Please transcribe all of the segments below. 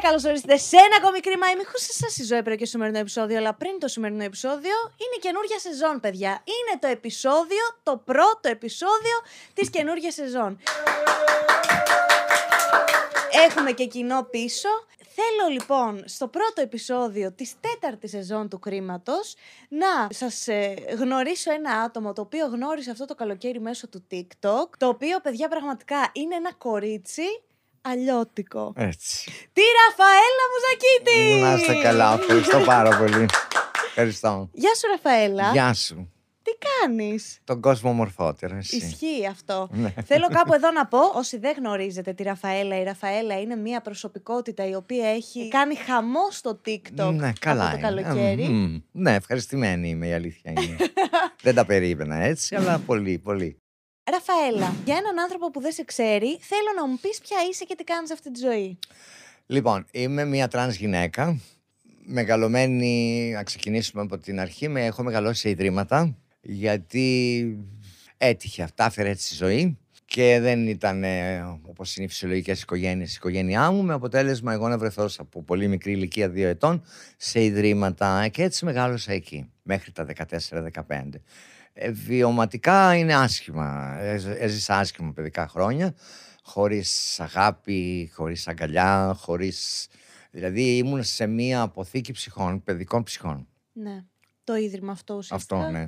καλώς ορίσατε σε ένα ακόμη κρίμα ημίχου σε εσάς η ζωή και στο σημερινό επεισόδιο. Αλλά πριν το σημερινό επεισόδιο, είναι καινούργια σεζόν, παιδιά. Είναι το επεισόδιο, το πρώτο επεισόδιο της καινούργια σεζόν. Έχουμε και κοινό πίσω. Θέλω λοιπόν στο πρώτο επεισόδιο της τέταρτης σεζόν του Κρίματος να σας ε, γνωρίσω ένα άτομο το οποίο γνώρισε αυτό το καλοκαίρι μέσω του TikTok το οποίο παιδιά πραγματικά είναι ένα κορίτσι αλλιώτικο. Έτσι. Τη Ραφαέλα Μουζακίτη! Να είστε καλά, ευχαριστώ πάρα πολύ. Ευχαριστώ. Γεια σου Ραφαέλα. Γεια σου. Τι κάνεις; Τον κόσμο μορφότερο, εσύ. Ισχύει αυτό. Ναι. Θέλω κάπου εδώ να πω, όσοι δεν γνωρίζετε τη Ραφαέλα, η Ραφαέλα είναι μια προσωπικότητα η οποία έχει κάνει χαμό στο TikTok Ναι, καλά από το είναι. καλοκαίρι. Μμμ. Ναι, ευχαριστημένη είμαι, η αλήθεια είναι. Δεν τα περίμενα έτσι, αλλά πολύ, πολύ. Ραφαέλα, για έναν άνθρωπο που δεν σε ξέρει, θέλω να μου πεις ποια είσαι και τι κάνεις αυτή τη ζωή. Λοιπόν, είμαι μια τρανς γυναίκα, μεγαλωμένη, να ξεκινήσουμε από την αρχή, με, έχω μεγαλώσει σε ιδρύματα, γιατί έτυχε, αυτά έφερε έτσι η ζωή και δεν ήταν ε, όπως είναι οι φυσιολογικές οικογένειες η οικογένειά μου, με αποτέλεσμα εγώ να βρεθώ από πολύ μικρή ηλικία, δύο ετών, σε ιδρύματα και έτσι μεγάλωσα εκεί, μέχρι τα 14-15. Ε, βιωματικά είναι άσχημα, Έζ- έζησα άσχημα παιδικά χρόνια, χωρίς αγάπη, χωρίς αγκαλιά, χωρίς... Δηλαδή ήμουν σε μία αποθήκη ψυχών, παιδικών ψυχών. Ναι, το ίδρυμα αυτό ουσιαστικά. Αυτό, ναι.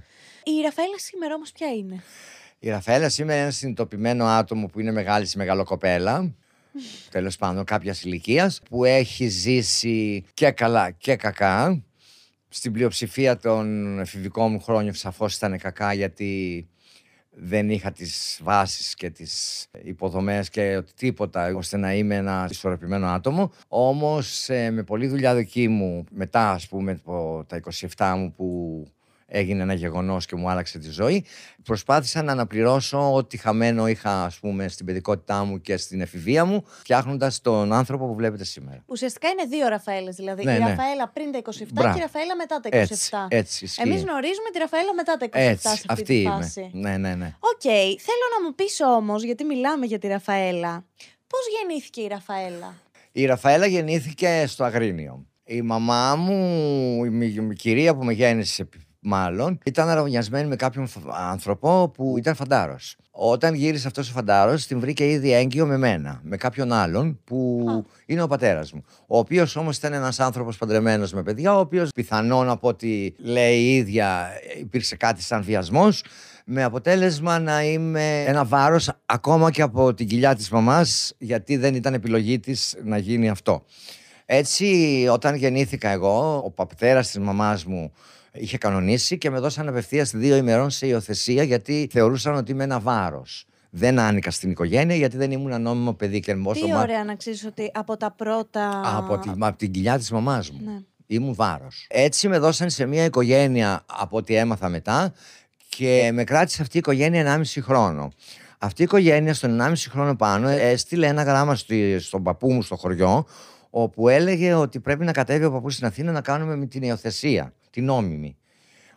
Η Ραφαέλα σήμερα όμως ποια είναι; Η Ραφαέλα σήμερα είναι ένα συνειδητοποιημένο άτομο που είναι μεγάλη σε μεγαλοκοπέλα. Τέλος πάντων, κάποιας ηλικίας που έχει ζήσει και καλά και κακά. Στην πλειοψηφία των εφηβικών μου χρόνων σαφώς ήταν κακά γιατί δεν είχα τις βάσεις και τις υποδομές και ότι τίποτα ώστε να είμαι ένα ισορροπημένο άτομο. Όμως ε, με πολλή δουλειά δική μου μετά ας πούμε από τα 27 μου που έγινε ένα γεγονός και μου άλλαξε τη ζωή προσπάθησα να αναπληρώσω ό,τι χαμένο είχα ας πούμε στην παιδικότητά μου και στην εφηβεία μου φτιάχνοντας τον άνθρωπο που βλέπετε σήμερα. Ουσιαστικά είναι δύο Ραφαέλες δηλαδή. Ναι, η ναι. Ραφαέλα πριν τα 27 Μπράβο. και η Ραφαέλα μετά τα 27. Έτσι, έτσι ισχύει. Εμείς γνωρίζουμε τη Ραφαέλα μετά τα 27 Έτσι, σε αυτή, αυτή τη είμαι. φάση. Ναι, ναι, ναι. Οκ, θέλω να μου πεις όμως, γιατί μιλάμε για τη Ραφαέλα, πώς γεννήθηκε η Ραφαέλα; Η Ραφαέλα γεννήθηκε στο Αγρίνιο. Η μαμά μου, η, μη- η κυρία που με γέννησε μάλλον, ήταν αραβωνιασμένη με κάποιον φ- άνθρωπο που ήταν φαντάρος. Όταν γύρισε αυτός ο φαντάρος, την βρήκε ήδη έγκυο με μένα, με κάποιον άλλον που Α. είναι ο πατέρας μου. Ο οποίος όμως ήταν ένας άνθρωπος παντρεμένος με παιδιά, ο οποίος πιθανόν από ό,τι λέει η ίδια υπήρξε κάτι σαν βιασμός, με αποτέλεσμα να είμαι ένα βάρος ακόμα και από την κοιλιά της μαμάς, γιατί δεν ήταν επιλογή της να γίνει αυτό. Έτσι, όταν γεννήθηκα εγώ, ο πατέρας της μαμάς μου είχε κανονίσει και με δώσαν απευθείας δύο ημερών σε υιοθεσία γιατί θεωρούσαν ότι είμαι ένα βάρος. Δεν άνοικα στην οικογένεια γιατί δεν ήμουν νόμιμο παιδί και όσο Τι μα- ωραία να ξέρεις ότι από τα πρώτα... από, τη, από την κοιλιά της μαμάς μου. Ναι. Ήμουν βάρος. Έτσι με δώσαν σε μια οικογένεια από ό,τι έμαθα μετά και με κράτησε αυτή η οικογένεια 1,5 χρόνο. Αυτή η οικογένεια στον 1,5 χρόνο πάνω έστειλε ένα γράμμα στη- στον παππού μου στο χωριό όπου έλεγε ότι πρέπει να κατέβει ο παππούς στην Αθήνα να κάνουμε με την υιοθεσία, την νόμιμη.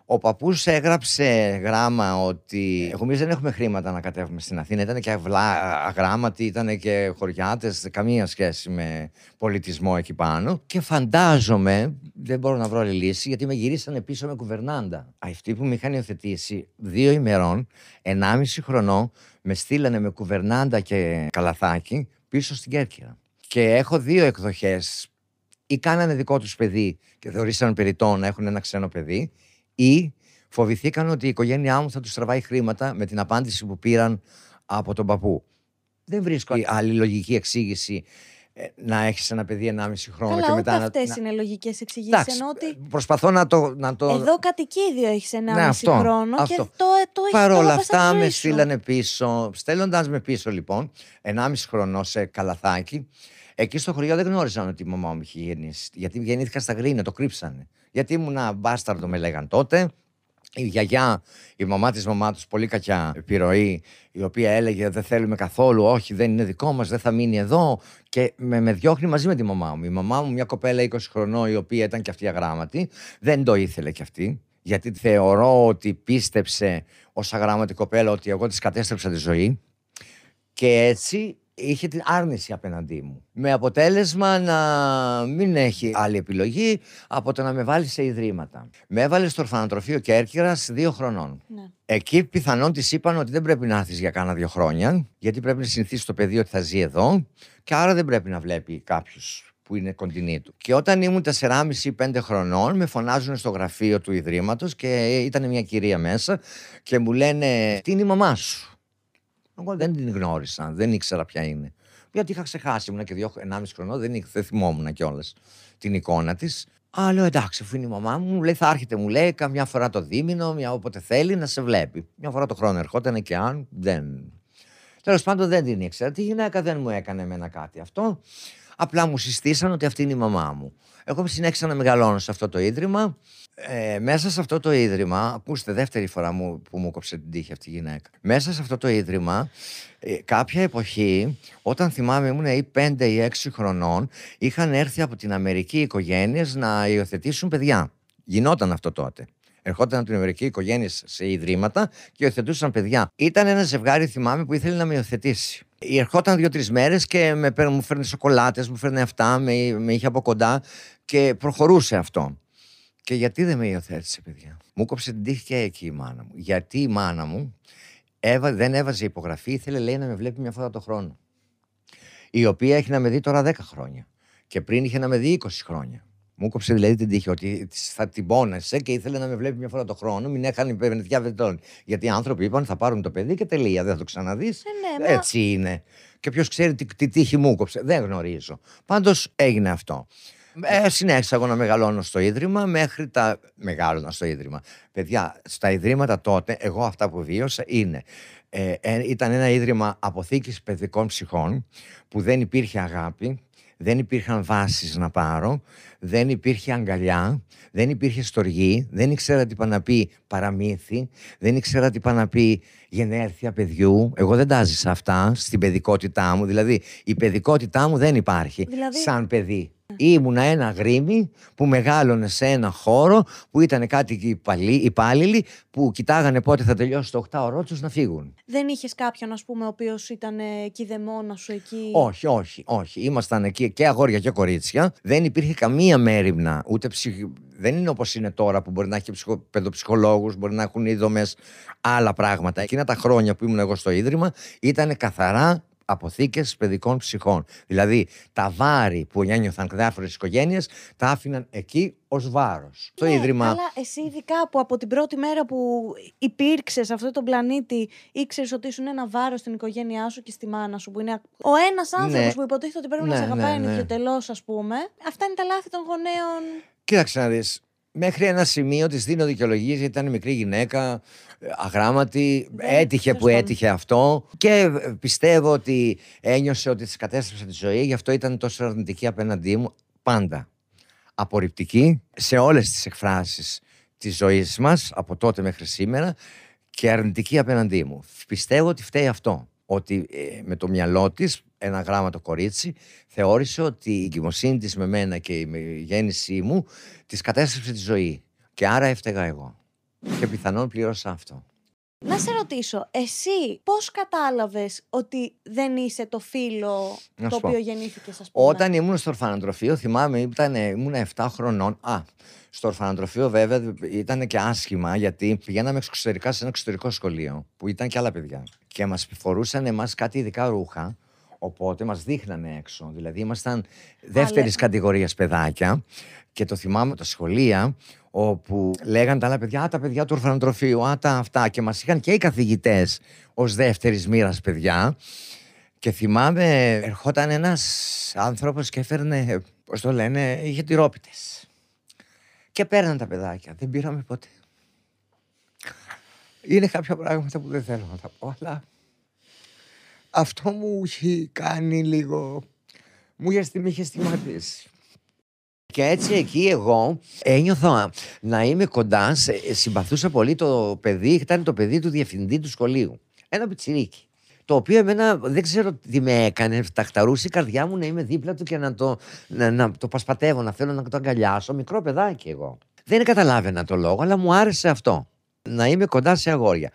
Ο παππούς έγραψε γράμμα ότι εμείς δεν έχουμε χρήματα να κατέβουμε στην Αθήνα. Ήταν και αυλά, αγράμματοι, ήταν και χωριάτες, καμία σχέση με πολιτισμό εκεί πάνω. Και φαντάζομαι, δεν μπορώ να βρω άλλη λύση, γιατί με γυρίσανε πίσω με κουβερνάντα. Αυτοί που με είχαν υιοθετήσει δύο ημερών, ενάμιση χρονών, με στείλανε με κουβερνάντα και καλαθάκι πίσω στην Κέρκυρα. Και έχω δύο εκδοχές ή κάνανε δικό τους παιδί και θεωρήσαν περιττό να έχουν ένα ξένο παιδί ή φοβηθήκαν ότι η οικογένειά μου θα τους τραβάει χρήματα με την απάντηση που πήραν από τον παππού. Δεν βρίσκω άλλη λογική εξήγηση ε, να έχεις ένα παιδί 1,5 χρόνο Καλά, και ούτε μετά να- αυτές να... είναι λογικές εξηγήσεις. Εντάξει, Ενώ ότι ε, προσπαθώ να το... Να το... εδώ κατοικίδιο έχεις ένα Ναι, αυτό, χρόνο και αυτό. το, το έχεις Παρ' το όλα βάζεις στη αυτά ζωή με σου. στείλανε πίσω. Στέλνοντα με πίσω λοιπόν, 1,5 χρονό σε καλαθάκι, εκεί στο χωριό δεν γνώριζαν ότι η μαμά μου είχε γεννήσει. Γιατί γεννήθηκα στα γρήγορα, το κρύψανε. Γιατί ήμουν ένα μπάσταρδο, με λέγαν τότε. Η γιαγιά, η μαμά της μαμά τους, πολύ κακιά επιρροή, η οποία έλεγε Δεν θέλουμε καθόλου, όχι, δεν είναι δικό μας, δεν θα μείνει εδώ. Και με, με διώχνει μαζί με τη μαμά μου. Η μαμά μου, μια κοπέλα 20 χρονών, η οποία ήταν και αυτή αγράμματη, δεν το ήθελε κι αυτή. Γιατί θεωρώ ότι πίστεψε ως αγράμματη κοπέλα ότι εγώ της κατέστρεψα τη ζωή. Και έτσι είχε την άρνηση απέναντί μου. Με αποτέλεσμα να μην έχει άλλη επιλογή από το να με βάλει σε ιδρύματα. Με έβαλε στο ορφανοτροφείο Κέρκυρας δύο χρονών. Ναι. Εκεί πιθανόν της είπαν ότι δεν πρέπει να έρθεις για κάνα δύο χρόνια, γιατί πρέπει να συνηθίσει το παιδί ότι θα ζει εδώ, και άρα δεν πρέπει να βλέπει κάποιους που είναι κοντινή του. Και όταν ήμουν 4,5-5 χρονών, με φωνάζουν στο γραφείο του Ιδρύματος και ήταν μια κυρία μέσα και μου λένε: Τι είναι η μαμά σου. Εγώ δεν την γνώρισα, δεν ήξερα ποια είναι. Γιατί είχα ξεχάσει, ήμουν και δύο, ενάμιση χρονών, δεν, δεν θυμόμουν κιόλας την εικόνα της. Α, λέω εντάξει, αφού είναι η μαμά μου, μου λέει θα έρχεται, μου λέει καμιά φορά το δίμηνο, μια όποτε θέλει να σε βλέπει. Μια φορά το χρόνο ερχόταν και αν δεν. Τέλος πάντων δεν την ήξερα. Τη γυναίκα δεν μου έκανε εμένα κάτι αυτό. Απλά μου συστήσαν ότι αυτή είναι η μαμά μου. Εγώ συνέχισα να μεγαλώνω σε αυτό το ίδρυμα. Ε, μέσα σε αυτό το ίδρυμα, ακούστε δεύτερη φορά μου, που μου κόψε την τύχη αυτή η γυναίκα. Μέσα σε αυτό το ίδρυμα, ε, κάποια εποχή, όταν θυμάμαι ήμουν ή 5 ή 6 χρονών, είχαν έρθει από την Αμερική οικογένειες να υιοθετήσουν παιδιά. Γινόταν αυτό τότε. Ερχόταν από την Αμερική οικογένειες σε ιδρύματα και υιοθετούσαν παιδιά. Ήταν ένα ζευγάρι, θυμάμαι, που ήθελε να με υιοθετήσει. Ερχόταν δύο-τρεις μέρες και με, μου φέρνει σοκολάτες, μου φέρνει αυτά, με, με είχε από κοντά και προχωρούσε αυτό. Και γιατί δεν με υιοθέτησε, παιδιά; Μου κόψε την τύχη και εκεί η μάνα μου. Γιατί η μάνα μου έβα, δεν έβαζε υπογραφή, ήθελε λέει να με βλέπει μια φορά το χρόνο. Η οποία έχει να με δει τώρα 10 χρόνια. Και πριν είχε να με δει 20 χρόνια. Μου κόψε δηλαδή την τύχη ότι θα την πόνεσαι και ήθελε να με βλέπει μια φορά το χρόνο, μην έχανε υπερνητιά βετών. Γιατί οι άνθρωποι είπαν θα πάρουν το παιδί και τελεία, δεν θα το ξαναδείς. Ε, ναι, Έτσι είναι. Και ποιος ξέρει τι, τι τύχη μου κόψε. Δεν γνωρίζω. Πάντως έγινε αυτό. Ε, συνέχισα εγώ να μεγαλώνω στο ίδρυμα μέχρι τα. Μεγάλωνα στο ίδρυμα. Παιδιά, στα ιδρύματα τότε, εγώ αυτά που βίωσα είναι. Ε, ε, ήταν ένα ίδρυμα αποθήκης παιδικών ψυχών που δεν υπήρχε αγάπη, δεν υπήρχαν βάσεις να πάρω, δεν υπήρχε αγκαλιά, δεν υπήρχε στοργή, δεν ήξερα τι να πει παραμύθι, δεν ήξερα τι να πει γενέρθια παιδιού. Εγώ δεν τα ζήσα αυτά στην παιδικότητά μου, δηλαδή η παιδικότητά μου δεν υπάρχει Δηλαδή- σαν παιδί. Ήμουνα ένα γρήμι που μεγάλωνε σε ένα χώρο που ήταν κάτι υπαλλή- υπάλληλοι που κοιτάγανε πότε θα τελειώσει το 8 τους να φύγουν. Δεν είχες κάποιον, ας πούμε, ο οποίος ήταν ε, κηδεμόνα σου εκεί; Όχι, όχι, όχι. Ήμασταν εκεί και αγόρια και κορίτσια. Δεν υπήρχε καμία μέρημνα, ούτε ψυχ... Δεν είναι όπως είναι τώρα που μπορεί να έχει ψυχο... παιδοψυχολόγους, μπορεί να έχουν είδομε άλλα πράγματα. Εκείνα τα χρόνια που ήμουν εγώ στο ίδρυμα ήταν καθαρά αποθήκες παιδικών ψυχών. Δηλαδή τα βάρη που ένιωθαν διάφορες οικογένειες τα άφηναν εκεί ως βάρος. Το Ναι, ίδρυμα. Αλλά εσύ, ειδικά που από την πρώτη μέρα που υπήρξες σε αυτόν τον πλανήτη, ήξερες ότι ήσουν ένα βάρος στην οικογένειά σου και στη μάνα σου, που είναι ο ένας άνθρωπος Ναι. που υποτίθεται ότι πρέπει να Ναι, σε αγαπάει ναι, ναι. νυχιοτελώ, ας πούμε. Αυτά είναι τα λάθη των γονέων. Κοίταξε να δεις. Μέχρι ένα σημείο της δίνω δικαιολογίες γιατί ήταν μικρή γυναίκα, ε, αγράμματη, Δεν- έτυχε που τέλος πάντων. έτυχε αυτό. Και ε, πιστεύω ότι ένιωσε ότι τη κατέστρεψε τη ζωή, γι' αυτό ήταν τόσο αρνητική απέναντί μου πάντα. Απορριπτική σε όλες τις εκφράσεις της ζωής μας από τότε μέχρι σήμερα και αρνητική απέναντί μου. Πιστεύω ότι φταίει αυτό. Ότι ε, με το μυαλό της, ένα γράμματο κορίτσι, θεώρησε ότι η εγκυμοσύνη της με μένα και η γέννησή μου της κατέστρεψε τη ζωή. Και άρα έφταιγα εγώ. Και πιθανόν πλήρωσα αυτό. Να σε ρωτήσω, εσύ πώς κατάλαβες ότι δεν είσαι το φίλο Να το σου πω. οποίο γεννήθηκες, ας πούμε; Όταν ήμουν στο ορφανοτροφείο, θυμάμαι, ήταν, ήμουν 7 χρονών. Α, στο ορφανοτροφείο βέβαια ήταν και άσχημα γιατί πηγαίναμε εξωτερικά σε ένα εξωτερικό σχολείο που ήταν και άλλα παιδιά. Και μας φορούσαν εμάς κάτι ειδικά ρούχα. Οπότε μας δείχνανε έξω. Δηλαδή ήμασταν δεύτερης Άλλε. κατηγορίας παιδάκια. Και το θυμάμαι τα σχολεία όπου λέγαν τα άλλα παιδιά, Α, τα παιδιά του ορφανοτροφείου, Α, τα αυτά. Και μας είχαν και οι καθηγητές ως δεύτερης μοίρας παιδιά. Και θυμάμαι, ερχόταν ένας άνθρωπος και έφερνε, πώς το λένε, είχε τυρόπιτες. Και παίρναν τα παιδάκια. Δεν πήραμε ποτέ. Είναι κάποια πράγματα που δεν θέλω να τα πω, αλλά αυτό μου έχει κάνει λίγο. Μου είχε, στη- με είχε στιγματίσει. Και έτσι εκεί εγώ ένιωθα να είμαι κοντά, σε- συμπαθούσα πολύ το παιδί, ήταν το παιδί του διευθυντή του σχολείου. Ένα πιτσιρίκι. Το οποίο εμένα δεν ξέρω τι με έκανε, ταχταρούσε η καρδιά μου να είμαι δίπλα του και να το, να, να το πασπατεύω, να θέλω να το αγκαλιάσω. Μικρό παιδάκι εγώ. Δεν καταλάβαινα το λόγο, αλλά μου άρεσε αυτό. Να είμαι κοντά σε αγόρια.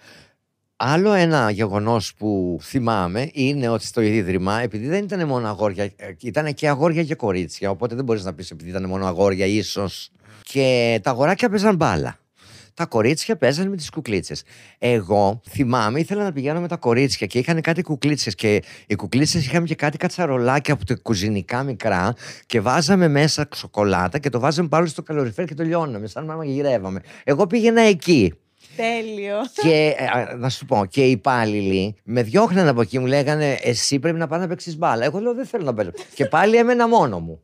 Άλλο ένα γεγονός που θυμάμαι είναι ότι στο Ίδρυμα, επειδή δεν ήταν μόνο αγόρια, ε, ήταν και αγόρια και κορίτσια. Οπότε δεν μπορείς να πεις επειδή ήταν μόνο αγόρια, ίσως. Και τα αγοράκια παίζαν μπάλα. Τα κορίτσια παίζαν με τις κουκλίτσες. Εγώ θυμάμαι, ήθελα να πηγαίνω με τα κορίτσια και είχαν κάτι κουκλίτσες. Και οι κουκλίτσες είχαν και κάτι κατσαρολάκια από τα κουζινικά μικρά. Και βάζαμε μέσα σοκολάτα και το βάζαμε πάλι στο καλοριφέρ και το λιώναμε. Σαν να μαγειρεύαμε. Εγώ πήγαινα εκεί. Τέλειο. Και ε, α, να σου πω, και οι υπάλληλοι με διώχναν από εκεί, μου λέγανε Εσύ πρέπει να πάει να παίξεις μπάλα. Εγώ λέω Δεν θέλω να παίξω. και πάλι έμενα μόνος μου.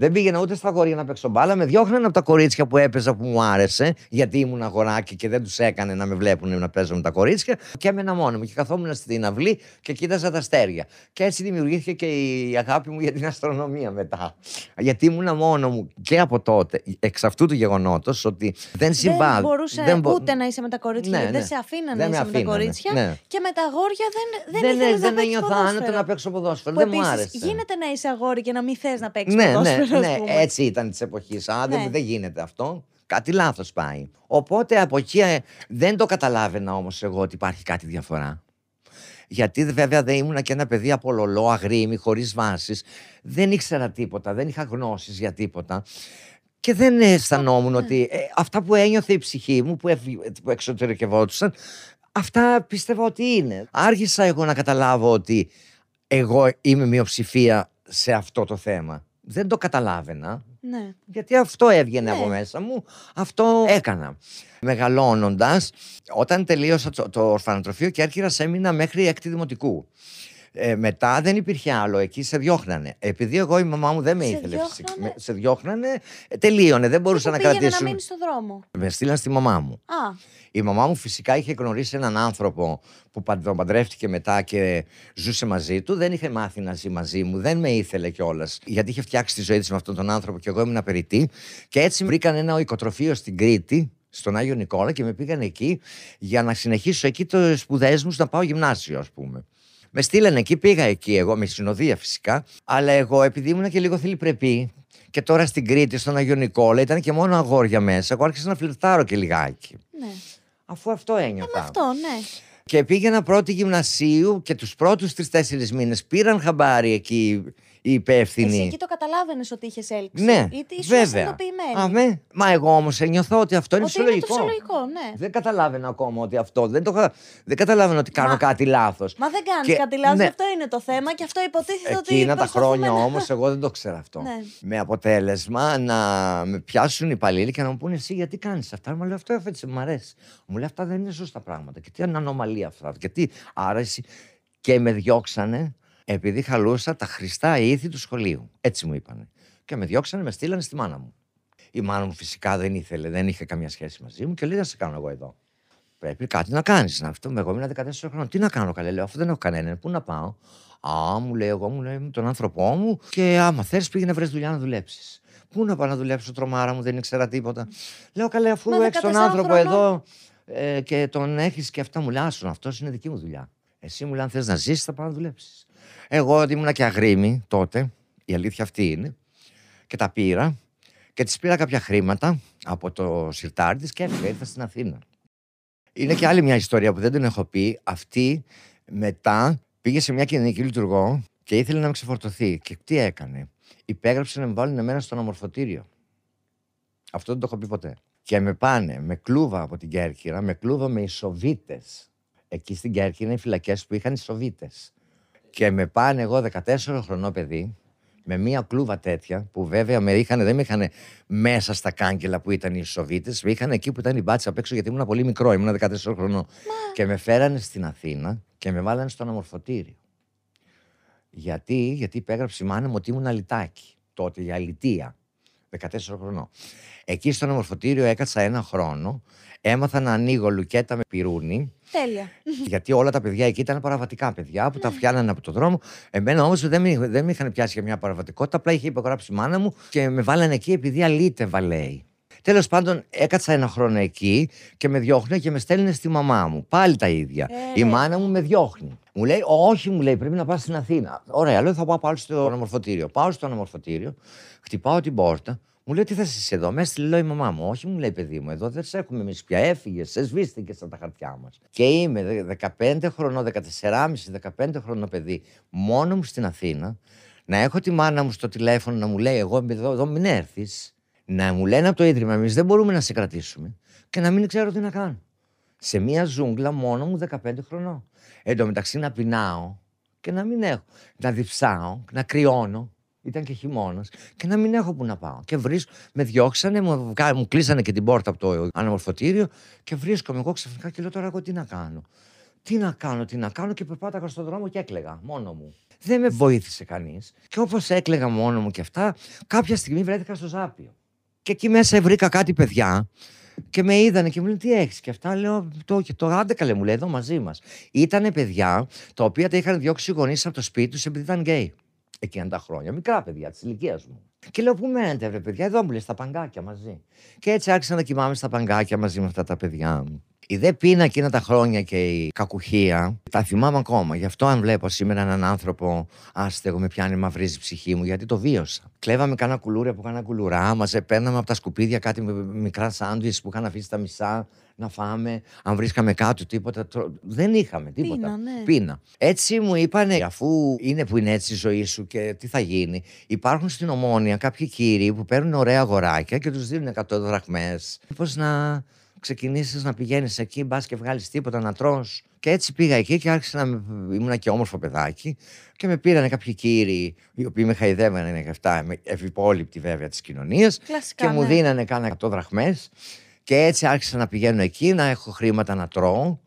Δεν πήγαινα ούτε στα αγόρια να παίξω μπάλα. Με διώχναν από τα κορίτσια που έπαιζα που μου άρεσε, γιατί ήμουν αγοράκι και δεν τους έκανε να με βλέπουν να παίζω με τα κορίτσια. Και έμενα μόνο μου. Και καθόμουν στην αυλή και κοίταζα τα αστέρια. Και έτσι δημιουργήθηκε και η αγάπη μου για την αστρονομία μετά. Γιατί ήμουν μόνο μου και από τότε, εξ αυτού του γεγονότος, ότι δεν συμβάλλει. Δεν μπορούσε δεν μπο- ούτε να είσαι με τα κορίτσια, Ναι, γιατί ναι. δεν σε αφήναν Δεν να με είσαι με τα αφήνανε, κορίτσια. ναι. Και με τα αγόρια δεν, δεν, δεν, ήθελες δεν, να δεν παίξεις ένιωθα ποδόσφαιρο. άνετα να παίξω ποδόσφαιρο. Που δεν μου επίσης άρεσε. γίνεται να είσαι αγόρι και να μην θες να παίξεις Ναι, ναι, ποδόσφαιρο. Ας ναι, πούμε. έτσι ήταν της εποχής. Α, δεν, Ναι. δεν γίνεται αυτό. Κάτι λάθος πάει. Οπότε από εκεί ε, δεν το καταλάβαινα όμως εγώ ότι υπάρχει κάτι διαφορά. Γιατί δε- βέβαια δεν ήμουνα και ένα παιδί απολολό, αγρίμη, χωρίς βάσεις. Δεν ήξερα τίποτα, δεν είχα γνώσεις για τίποτα. Και δεν αισθανόμουν ότι ε, αυτά που ένιωθε η ψυχή μου, που, ευ- που εξωτερικευόντουσαν, αυτά πιστεύω ότι είναι. Άργησα εγώ να καταλάβω ότι εγώ είμαι μειοψηφία σε αυτό το θέμα. Δεν το καταλάβαινα. Ναι. Γιατί αυτό έβγαινε Ναι. από μέσα μου, αυτό έκανα. Μεγαλώνοντας, όταν τελείωσα το, το ορφανοτροφείο και έρχηρα έμεινα μέχρι έκτη δημοτικού. Ε, μετά δεν υπήρχε άλλο, εκεί σε διώχνανε. Επειδή εγώ η μαμά μου δεν με Σε ήθελε διώχνανε; φυσικά. Με- Σε διώχνανε, ε, τελείωνε, δεν μπορούσα Πού να πήγαινε κρατήσουν. να μείνεις στο δρόμο; Με στείλαν στη μαμά μου. Α, Η μαμά μου φυσικά είχε γνωρίσει έναν άνθρωπο που παν- τον παντρεύτηκε μετά και ζούσε μαζί του. Δεν είχε μάθει να ζει μαζί μου, δεν με ήθελε κιόλας. Γιατί είχε φτιάξει τη ζωή της με αυτόν τον άνθρωπο και εγώ ήμουν απεριτή. Και έτσι βρήκαν ένα οικοτροφείο στην Κρήτη, στον Άγιο Νικόλα, και με πήγαν εκεί για να συνεχίσω εκεί το σπουδές μου, να πάω γυμνάσιο, ας πούμε. Με στείλανε εκεί, πήγα εκεί εγώ, με συνοδεία φυσικά. Αλλά εγώ, επειδή ήμουν και λίγο θηλυπρεπή, και τώρα στην Κρήτη, στον Άγιο Νικόλα, ήταν και μόνο αγόρια μέσα. Εγώ άρχισα να φλερτάρω και λιγάκι. ναι. Αφού αυτό ένιωθα. Με αυτό, ναι. Και πήγαινα πρώτη γυμνασίου και τους πρώτους τρει-τέσσερι μήνες πήραν χαμπάρι εκεί οι υπεύθυνοι. Εσύ εκεί το καταλάβαινες ότι είχες έλξη. Ναι, Ή ήσουν βέβαια. συνειδητοποιημένη. Α, με. Μα εγώ όμως νιώθω ότι αυτό είναι Ότι είναι το φυσιολογικό. φυσιολογικό, ναι. Δεν καταλάβαινα ακόμα ότι αυτό. Δεν, το, είχα- δεν καταλάβαινα ότι κάνω Μα- κάτι λάθος. Μα δεν κάνεις Και- κάτι λάθος, ναι. αυτό είναι το θέμα και αυτό υποτίθεται ότι. Εκείνα τα προσπαθούμε χρόνια να- όμως εγώ δεν το ξέρα αυτό. Ναι. Με αποτέλεσμα να με πιάσουν οι υπαλλήλοι και να μου πούνε εσύ γιατί κάνεις αυτά. Μου λέει αυτό έτσι μου αρέσει. Μου λέει αυτά δεν είναι σωστά πράγματα. Και τι είναι ανομαλία αυτά. Και τι άρα εσύ. Και με διώξανε επειδή χαλούσα τα χρηστά ήθη του σχολείου. Έτσι μου είπανε. Και με διώξανε, με στείλανε στη μάνα μου. Η μάνα μου φυσικά δεν ήθελε, δεν είχε καμία σχέση μαζί μου και λέει: Να σε κάνω εγώ εδώ. Πρέπει κάτι να κάνεις. Αυτό εγώ ήμουν 14 χρόνια. Τι να κάνω, καλέ, λέω, αφού δεν έχω κανέναν. Πού να πάω; Α, μου λέει, εγώ μου λέει με τον άνθρωπό μου και άμα θες πήγαινε βρει δουλειά να δουλέψεις. Πού να πάω να δουλέψω, τρομάρα μου, δεν ήξερα τίποτα. Λέω, καλέ, αφού Μα έχεις τον 14 άνθρωπο χρονών. εδώ ε, και τον έχεις και αυτά μου λάσουν. Αυτό είναι δική μου δουλειά. Εσύ μου λέει, αν θες να ζήσεις, θα πάω να δουλέψεις. Εγώ ήμουνα και αγρίμη τότε, η αλήθεια αυτή είναι, και τα πήρα και τη πήρα κάποια χρήματα από το σιρτάρι της και έφυγα, ήρθα στην Αθήνα. Είναι και άλλη μια ιστορία που δεν την έχω πει. Αυτή μετά πήγε σε μια κοινωνική λειτουργό και ήθελε να με ξεφορτωθεί. Και τι έκανε; Υπέγραψε να με βάλουν εμένα στο αναμορφωτήριο. Αυτό δεν το έχω πει ποτέ. Και με πάνε με κλούβα από την Κέρκυρα, με κλούβα με ισοβίτες. Εκεί στην Κέρκυρα είναι οι φυλακές που είχαν ισοβίτες. Και με πάνε εγώ 14 χρονό παιδί, με μία κλούβα τέτοια, που βέβαια με είχαν, δεν με είχαν μέσα στα κάγκελα που ήταν οι Σοβίτες, με είχαν εκεί που ήταν η μπάτσα απ' έξω, γιατί ήμουν πολύ μικρό, ήμουν 14 χρονών. Και με φέρανε στην Αθήνα και με βάλανε στο αναμορφωτήριο. Γιατί, γιατί υπέγραψε η μάνα μου ότι ήμουν αλυτάκι. Τότε για αλητία. 14 χρονών. Εκεί στο αναμορφωτήριο έκατσα ένα χρόνο. Έμαθα να ανοίγω λουκέτα με πυρούνι. Τέλεια. Γιατί όλα τα παιδιά εκεί ήταν παραβατικά παιδιά που τα φτιάνανε από το δρόμο. Εμένα όμως δεν, με- δεν με είχαν πιάσει για μια παραβατικότητα. Απλά είχε υπογράψει η μάνα μου και με βάλανε εκεί επειδή αλήτευα, λέει. Τέλος πάντων, έκατσα ένα χρόνο εκεί και με διώχνει και με στέλνει στη μαμά μου. Πάλι τα ίδια. Ε, η ναι. μάνα μου με διώχνει. Μου λέει, Όχι, μου λέει, πρέπει να πας στην Αθήνα. Ωραία, λέω, θα πάω πάλι στο αναμορφωτήριο. Πάω στο αναμορφωτήριο, χτυπάω την πόρτα, Μου λέει τι θα είσαι εδώ, με έστειλε λέω η μαμά μου. Όχι, μου λέει παιδί μου, εδώ δεν σε έχουμε εμείς πια. Έφυγες, σε σβήστηκες από τα χαρτιά μας. Και είμαι 15 χρονών, 14,5, 15 χρονών παιδί, μόνο μου στην Αθήνα, να έχω τη μάνα μου στο τηλέφωνο να μου λέει: Εγώ εδώ, εδώ μην έρθεις, να μου λένε από το ίδρυμα, εμείς δεν μπορούμε να σε κρατήσουμε και να μην ξέρω τι να κάνω. Σε μια ζούγκλα μόνο μου 15 χρονών. Εν τω μεταξύ να πεινάω και να μην έχω. Να διψάω, να κρυώνω. Ήταν και χειμώνας και να μην έχω που να πάω. Και βρίσκω, με διώξανε, μου, μου κλείσανε και την πόρτα από το αναμορφωτήριο και βρίσκομαι εγώ ξαφνικά και λέω τώρα εγώ τι να κάνω. Τι να κάνω, τι να κάνω και περπάταγα στον δρόμο και έκλεγα μόνο μου. Δεν με βοήθησε κανείς. Και όπως έκλεγα μόνο μου και αυτά, κάποια στιγμή βρέθηκα στο Ζάπιο. Και εκεί μέσα βρήκα κάτι παιδιά και με είδανε και μου λένε τι έχεις. Και αυτά λέω το, το άντε καλέ μου λέει εδώ μαζί μας. Ήτανε παιδιά τα οποία τα είχαν διώξει οι γονείς από το σπίτι τους επειδή ήταν γκέι. Εκείνα τα χρόνια, μικρά παιδιά της ηλικίας μου. Και λέω, Πού μένετε, βρε παιδιά, εδώ μου λέει στα παγκάκια μαζί. Και έτσι άρχισα να κοιμάμαι στα παγκάκια μαζί με αυτά τα παιδιά μου. Η δε πείνα εκείνα τα χρόνια και η κακουχία τα θυμάμαι ακόμα. Γι' αυτό, αν βλέπω σήμερα έναν άνθρωπο άστεγο, με πιάνει μαυρίζει η ψυχή μου, γιατί το βίωσα. Κλέβαμε κάνα κουλούρι από κάνα κουλουρά, μας παίρναμε από τα σκουπίδια κάτι μικρά σάντουιτς που είχαν αφήσει τα μισά να φάμε. Αν βρίσκαμε κάτω τίποτα. Δεν είχαμε τίποτα. Πείνα, ναι. Πείνα. Έτσι μου είπανε, αφού είναι που είναι έτσι η ζωή σου και τι θα γίνει, υπάρχουν στην Ομόνια κάποιοι κύριοι που παίρνουν ωραία αγοράκια και τους δίνουν 100 δραχμές. Πώ να ξεκινήσεις να πηγαίνεις εκεί, μπας και βγάλεις τίποτα να τρως. Και έτσι πήγα εκεί και άρχισα να. ήμουν και όμορφο παιδάκι. Και με πήραν κάποιοι κύριοι, οι οποίοι με χαϊδεύανε και αυτά, ευυπόλοιπτοι βέβαια της κοινωνίας. Και μου ναι. δίνανε κάνα 100 δραχμές. Και έτσι άρχισα να πηγαίνω εκεί, να έχω χρήματα να τρώω.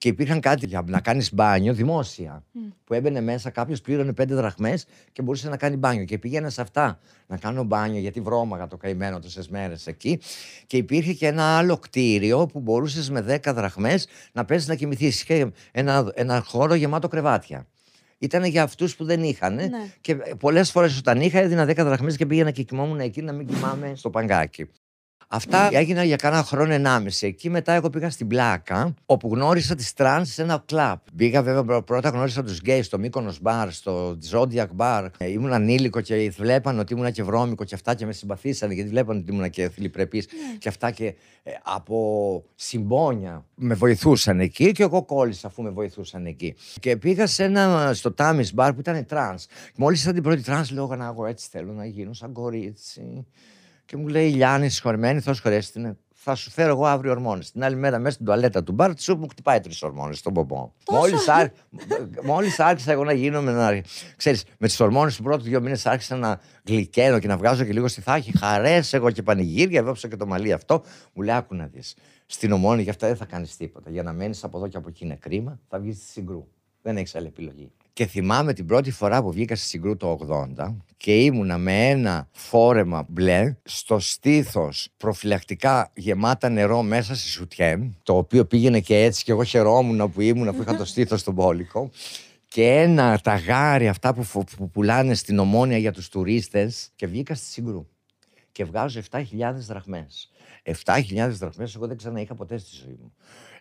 Και υπήρχαν κάτι για να κάνεις μπάνιο δημόσια. Που έμπαινε μέσα, κάποιος πλήρωνε πέντε δραχμές και μπορούσε να κάνει μπάνιο. Και πήγαινα σε αυτά να κάνω μπάνιο, γιατί βρώμαγα το καημένο τόσε μέρες εκεί. Και υπήρχε και ένα άλλο κτίριο που μπορούσες με δέκα δραχμές να πέσει να κοιμηθείς. Είχε ένα, ένα χώρο γεμάτο κρεβάτια. Ήταν για αυτούς που δεν είχαν. Ναι. Και πολλές φορές όταν είχα, έδινα 10 δραχμές και πήγαινα και κοιμόμουν εκεί να μην κοιμάμαι στο παγκάκι. Αυτά έγιναν για κάνα χρόνο ενάμιση. Εκεί μετά εγώ πήγα στην Πλάκα, όπου γνώρισα τις τρανς σε ένα κλαμπ. Πήγα βέβαια πρώτα γνώρισα τους γκέις στο Μύκονος Μπαρ, στο Zodiac Bar. Ε, ήμουν ανήλικο και βλέπαν ότι ήμουν και βρώμικο και αυτά και με συμπαθήσανε γιατί βλέπαν ότι ήμουν και θηλυπρεπή και αυτά και ε, από συμπόνια με βοηθούσαν εκεί και εγώ κόλλησα αφού με βοηθούσαν εκεί. Και πήγα σε ένα, στο Τάμις Bar που ήταν τρανς. Μόλις είδα την πρώτη τρανς, λέω να εγώ έτσι θέλω να γίνω σαν κορίτσι. Και μου λέει η Λιάννη, συγχωρεμένη, Θεός σχωρέσ' την. Θα σου φέρω εγώ αύριο ορμόνες. Την άλλη μέρα μέσα στην τουαλέτα του μπαρ, σου μου χτυπάει τρεις ορμόνες στον ποπό. Μόλις άρχ... Μόλις άρχισα εγώ να γίνομαι να. Ξέρεις, με τις ορμόνες του πρώτου δύο μήνες άρχισα να γλυκαίνω και να βγάζω και λίγο στηθάκι. Χαρές εγώ και πανηγύρια, έβαψα και το μαλλί αυτό. Μου λέει, άκου να δεις. Στην ομόνη για αυτά δεν θα κάνεις τίποτα. Για να μένεις από εδώ και από εκεί είναι κρίμα, θα βγεις στη συγκρού. Δεν έχεις άλλη επιλογή. Και θυμάμαι την πρώτη φορά που βγήκα στη Συγκρού το 80 και ήμουνα με ένα φόρεμα μπλε στο στήθος προφυλακτικά γεμάτα νερό μέσα στη σουτιέν το οποίο πήγαινε και έτσι και εγώ χαιρόμουν που ήμουνα που είχα το στήθος στον πόλικο και ένα ταγάρι αυτά που, φου- που πουλάνε στην Ομόνια για τους τουρίστες και βγήκα στη Συγκρού και βγάζω 7.000 δραχμές. 7.000 δραχμές εγώ δεν ξανά είχα ποτέ στη ζωή μου.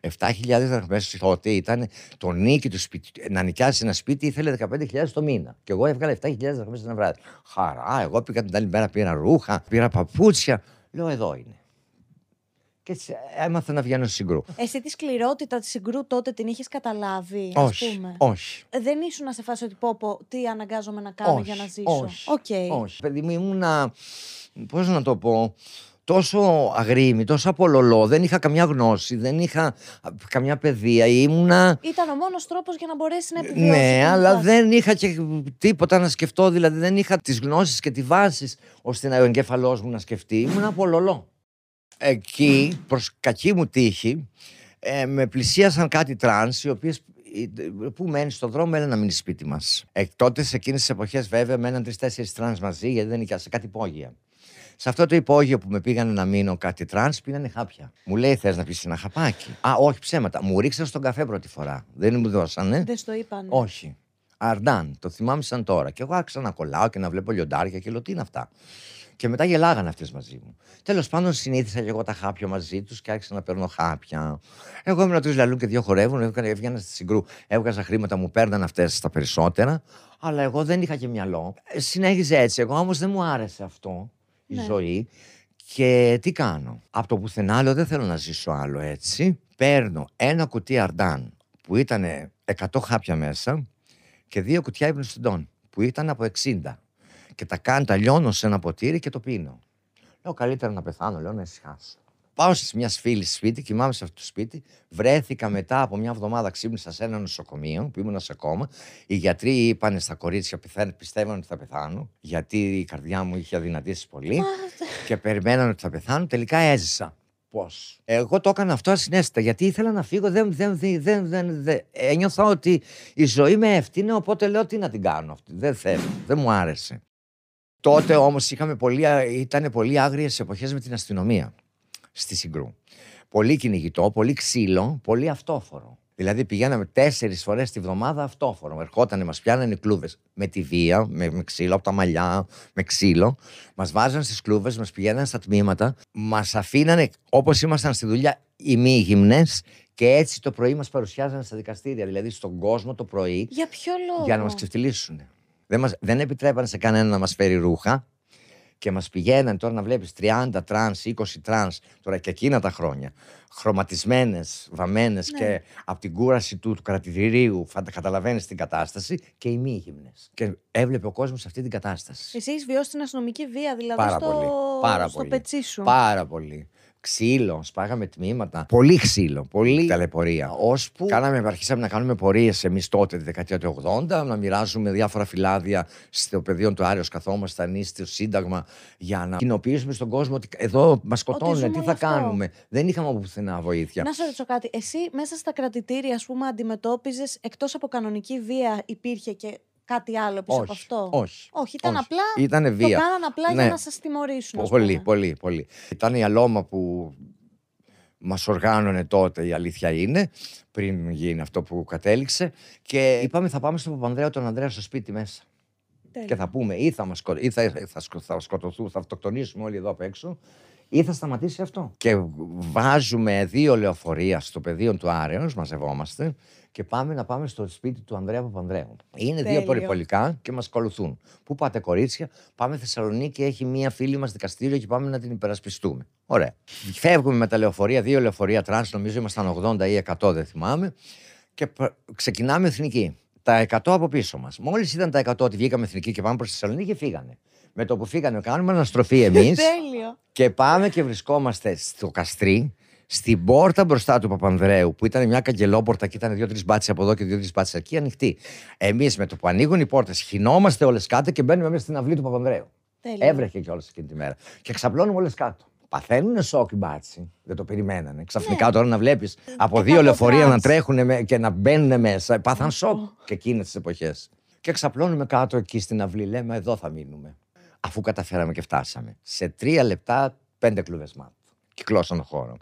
7.000 δραχμές τότε ήταν το νοίκι του σπιτιού. Να νοικιάσει ένα σπίτι ήθελε 15.000 το μήνα. Και εγώ έβγαλα 7.000 δραχμές ένα βράδυ. Χαρά, εγώ πήγα την άλλη μέρα, πήρα ρούχα, πήρα παπούτσια. Λέω εδώ είναι. Και έτσι έμαθα να βγαίνω στη Συγγρού. Εσύ τη σκληρότητα της Συγγρού τότε την είχες καταλάβει, ας Όχι, πούμε; όχι. Δεν ήσουν σε φάση ότι πω, πω τι αναγκάζομαι να κάνω όχι, για να ζήσω. Όχι, Οκ. όχι. Παιδί μου ήμουνα, πώς να το πω, τόσο αγρίμι, τόσο απολωλό, δεν είχα καμιά γνώση, δεν είχα α, καμιά παιδεία, ήμουνα... Ήταν ο μόνος τρόπος για να μπορέσει να επιβιώσει. Ναι, την αλλά φάση. δεν είχα και τίποτα να σκεφτώ, δηλαδή δεν είχα τις γνώσεις και τη βάση ώστε να ο εγκέφαλός μου να σκεφτεί, ήμουν απολωλό. Εκεί, προς κακή μου τύχη, ε, με πλησίασαν κάτι τρανς, οι οποίες ε, που μένεις στον δρόμο, έλα να μείνει σπίτι μας. Ε, τότε, σε εκείνες τις εποχές, βέβαια, μέναν τρει-τέσσερι τρανς μαζί, γιατί δεν είχε σε κάτι υπόγεια. Σε αυτό το υπόγειο που με πήγανε να μείνω κάτι τρανς, πίνανε χάπια. Μου λέει: Θες να πιεις ένα χαπάκι; Α, όχι ψέματα. Μου ρίξαν στον καφέ πρώτη φορά. Δεν μου δώσανε. Δεν στο είπαν. Όχι. Αρντάν, το θυμάμαι σαν τώρα. Και εγώ άρχισα να κολλάω και να βλέπω λιοντάρια και λέω τι είναι αυτά; Και μετά γελάγανε αυτές μαζί μου. Τέλος πάντων, συνήθισα και εγώ τα χάπια μαζί τους και άρχισα να παίρνω χάπια. Εγώ ήμουν τρεις λαλούν και δύο χορεύουν, έβγανα- έβγαινα στη Συγγρού, έβγαζα χρήματα, μου παίρναν αυτές τα περισσότερα. Αλλά εγώ δεν είχα και μυαλό. Ε, Συνέχιζε έτσι. Εγώ όμως δεν μου άρεσε αυτό. Η Ναι. ζωή. Και τι κάνω; Από το πουθενά λέω δεν θέλω να ζήσω άλλο έτσι. Παίρνω ένα κουτί αρντάν που ήταν 100 χάπια μέσα και δύο κουτιά υπνοστιντών που ήταν από 60. Και τα κάνω, τα λιώνω σε ένα ποτήρι και το πίνω. Λέω καλύτερα να πεθάνω, λέω να ησυχάσω. Πάω σε μια φίλη σπίτι, κοιμάμαι σε αυτό το σπίτι. Βρέθηκα μετά από μια εβδομάδα ξύπνησα σε ένα νοσοκομείο που ήμουν σε κόμμα. Οι γιατροί είπαν στα κορίτσια πιθα- πιστεύαν ότι θα πεθάνω, γιατί η καρδιά μου είχε αδυνατήσει πολύ και περιμέναν ότι θα πεθάνω. Τελικά έζησα. Πώς; Εγώ το έκανα αυτό ασυνέστητα γιατί ήθελα να φύγω. Δεν, δεν, δεν, δεν, δεν, δεν- ένιωθα ότι η ζωή με ευθύνε, οπότε λέω τι να την κάνω αυτή. Δεν θέλω. Δεν μου άρεσε. Τότε όμως είχαμε πολύ, ήταν πολύ άγριες εποχές με την αστυνομία στη Συγκρού. Πολύ κυνηγητό, πολύ ξύλο, πολύ αυτόφορο. Δηλαδή πηγαίναμε τέσσερις φορές τη βδομάδα αυτόφορο. Ερχότανε, μας πιάνανε κλούβες με τη βία, με, με ξύλο από τα μαλλιά, με ξύλο. Μας βάζαν στις κλούβες, μας πηγαίνανε στα τμήματα, μας αφήνανε όπως ήμασταν στη δουλειά ημίγυμνες και έτσι το πρωί μας παρουσιάζανε στα δικαστήρια. Δηλαδή στον κόσμο το πρωί Για ποιο λόγο. για να μας ξεφτιλίσουν. Δεν, μας, δεν επιτρέπανε σε κανένα να μας φέρει ρούχα και μας πηγαίναν τώρα να βλέπεις 30 τρανς, 20 τρανς, τώρα και εκείνα τα χρόνια. Χρωματισμένες, βαμμένες Ναι. και από την κούραση του, του κρατητηρίου, καταλαβαίνεις την κατάσταση και ημίγυμνε. Και έβλεπε ο κόσμος αυτή την κατάσταση. Εσύ έχεις βιώσει την αστυνομική βία, δηλαδή Πάρα στο, πολύ. Πάρα στο πολύ. πετσί σου. Πάρα πολύ. Ξύλο, σπάγαμε τμήματα. Πολύ ξύλο, πολύ ταλαιπωρία. Ώσπου κάναμε, αρχίσαμε να κάνουμε πορείες εμείς τότε, τη δεκαετία του 80, να μοιράζουμε διάφορα φυλάδια στο πεδίο του Άριο. Καθόμασταν ή στο Σύνταγμα για να κοινοποιήσουμε στον κόσμο ότι εδώ μας σκοτώνουν, ζούμε τι όλο θα αυτό. κάνουμε. Δεν είχαμε από πουθενά βοήθεια. Να σε ρωτήσω κάτι. Εσύ μέσα στα κρατητήρια, ας πούμε, αντιμετώπιζες εκτός από κανονική βία, υπήρχε και κάτι άλλο πίσω από όχι, αυτό. όχι. Όχι, ήταν όχι. απλά. Ήτανε βία. Το κάναν απλά για Ναι. να σας τιμωρήσουν. ας Πολύ, πούμε. πολύ, πολύ. Ήταν η αλώμα που μας οργάνωνε τότε, η αλήθεια είναι, πριν γίνει αυτό που κατέληξε. Και είπαμε θα πάμε στον Παπανδρέο τον Ανδρέα στο σπίτι μέσα. Τέλεια. Και θα πούμε ή θα, μας, σκο- ή θα, θα, σκο- θα σκοτωθούμε, θα αυτοκτονήσουμε όλοι εδώ απ' έξω ή θα σταματήσει αυτό; Και βάζουμε δύο λεωφορεία στο Πεδίο του Άρεως, μαζευόμαστε και πάμε να πάμε στο σπίτι του Ανδρέα Παπανδρέου. Είναι Τέλειο. δύο περιπολικά και μας ακολουθούν. Πού πάτε κορίτσια, πάμε Θεσσαλονίκη, έχει μία φίλη μας δικαστήριο και πάμε να την υπερασπιστούμε. Ωραία. Φεύγουμε με τα λεωφορεία, δύο λεωφορεία τρανς, νομίζω ήμασταν 80 ή 100, δεν θυμάμαι. Και π- ξεκινάμε εθνική. Τα 100 από πίσω μας. Μόλις είδαν τα 100 ότι βγήκαμε εθνική και πάμε προς τη Θεσσαλονίκη, φύγανε. Με το που φύγανε, κάνουμε αναστροφή εμείς Τέλειο. και πάμε και βρισκόμαστε στο Καστρί, στην πόρτα μπροστά του Παπανδρέου, που ήταν μια καγκελόπορτα και ήταν δύο-τρεις μπάτσοι από εδώ και δύο-τρεις μπάτσοι εκεί, ανοιχτή. Εμείς με το που ανοίγουν οι πόρτες, χυνόμαστε όλες κάτω και μπαίνουμε μέσα στην αυλή του Παπανδρέου. Τέλειο. Έβρεχε κιόλας εκείνη τη μέρα. Και ξαπλώνουμε όλες κάτω. Παθαίνουν σοκ οι μπάτσοι. Δεν το περιμένανε. Ξαφνικά τώρα να βλέπεις από Εκατό δύο λεωφορεία να τρανς. τρέχουν και να μπαίνουν μέσα. Πάθαν σοκ και εκείνες τις εποχές. Και ξαπλώνουμε κάτω εκεί στην αυλή. Λέμε εδώ θα μείνουμε. Αφού καταφέραμε και φτάσαμε. Σε τρία λεπτά πέντε κλούβες μάτ. Κυκλώσαν τον χώρο.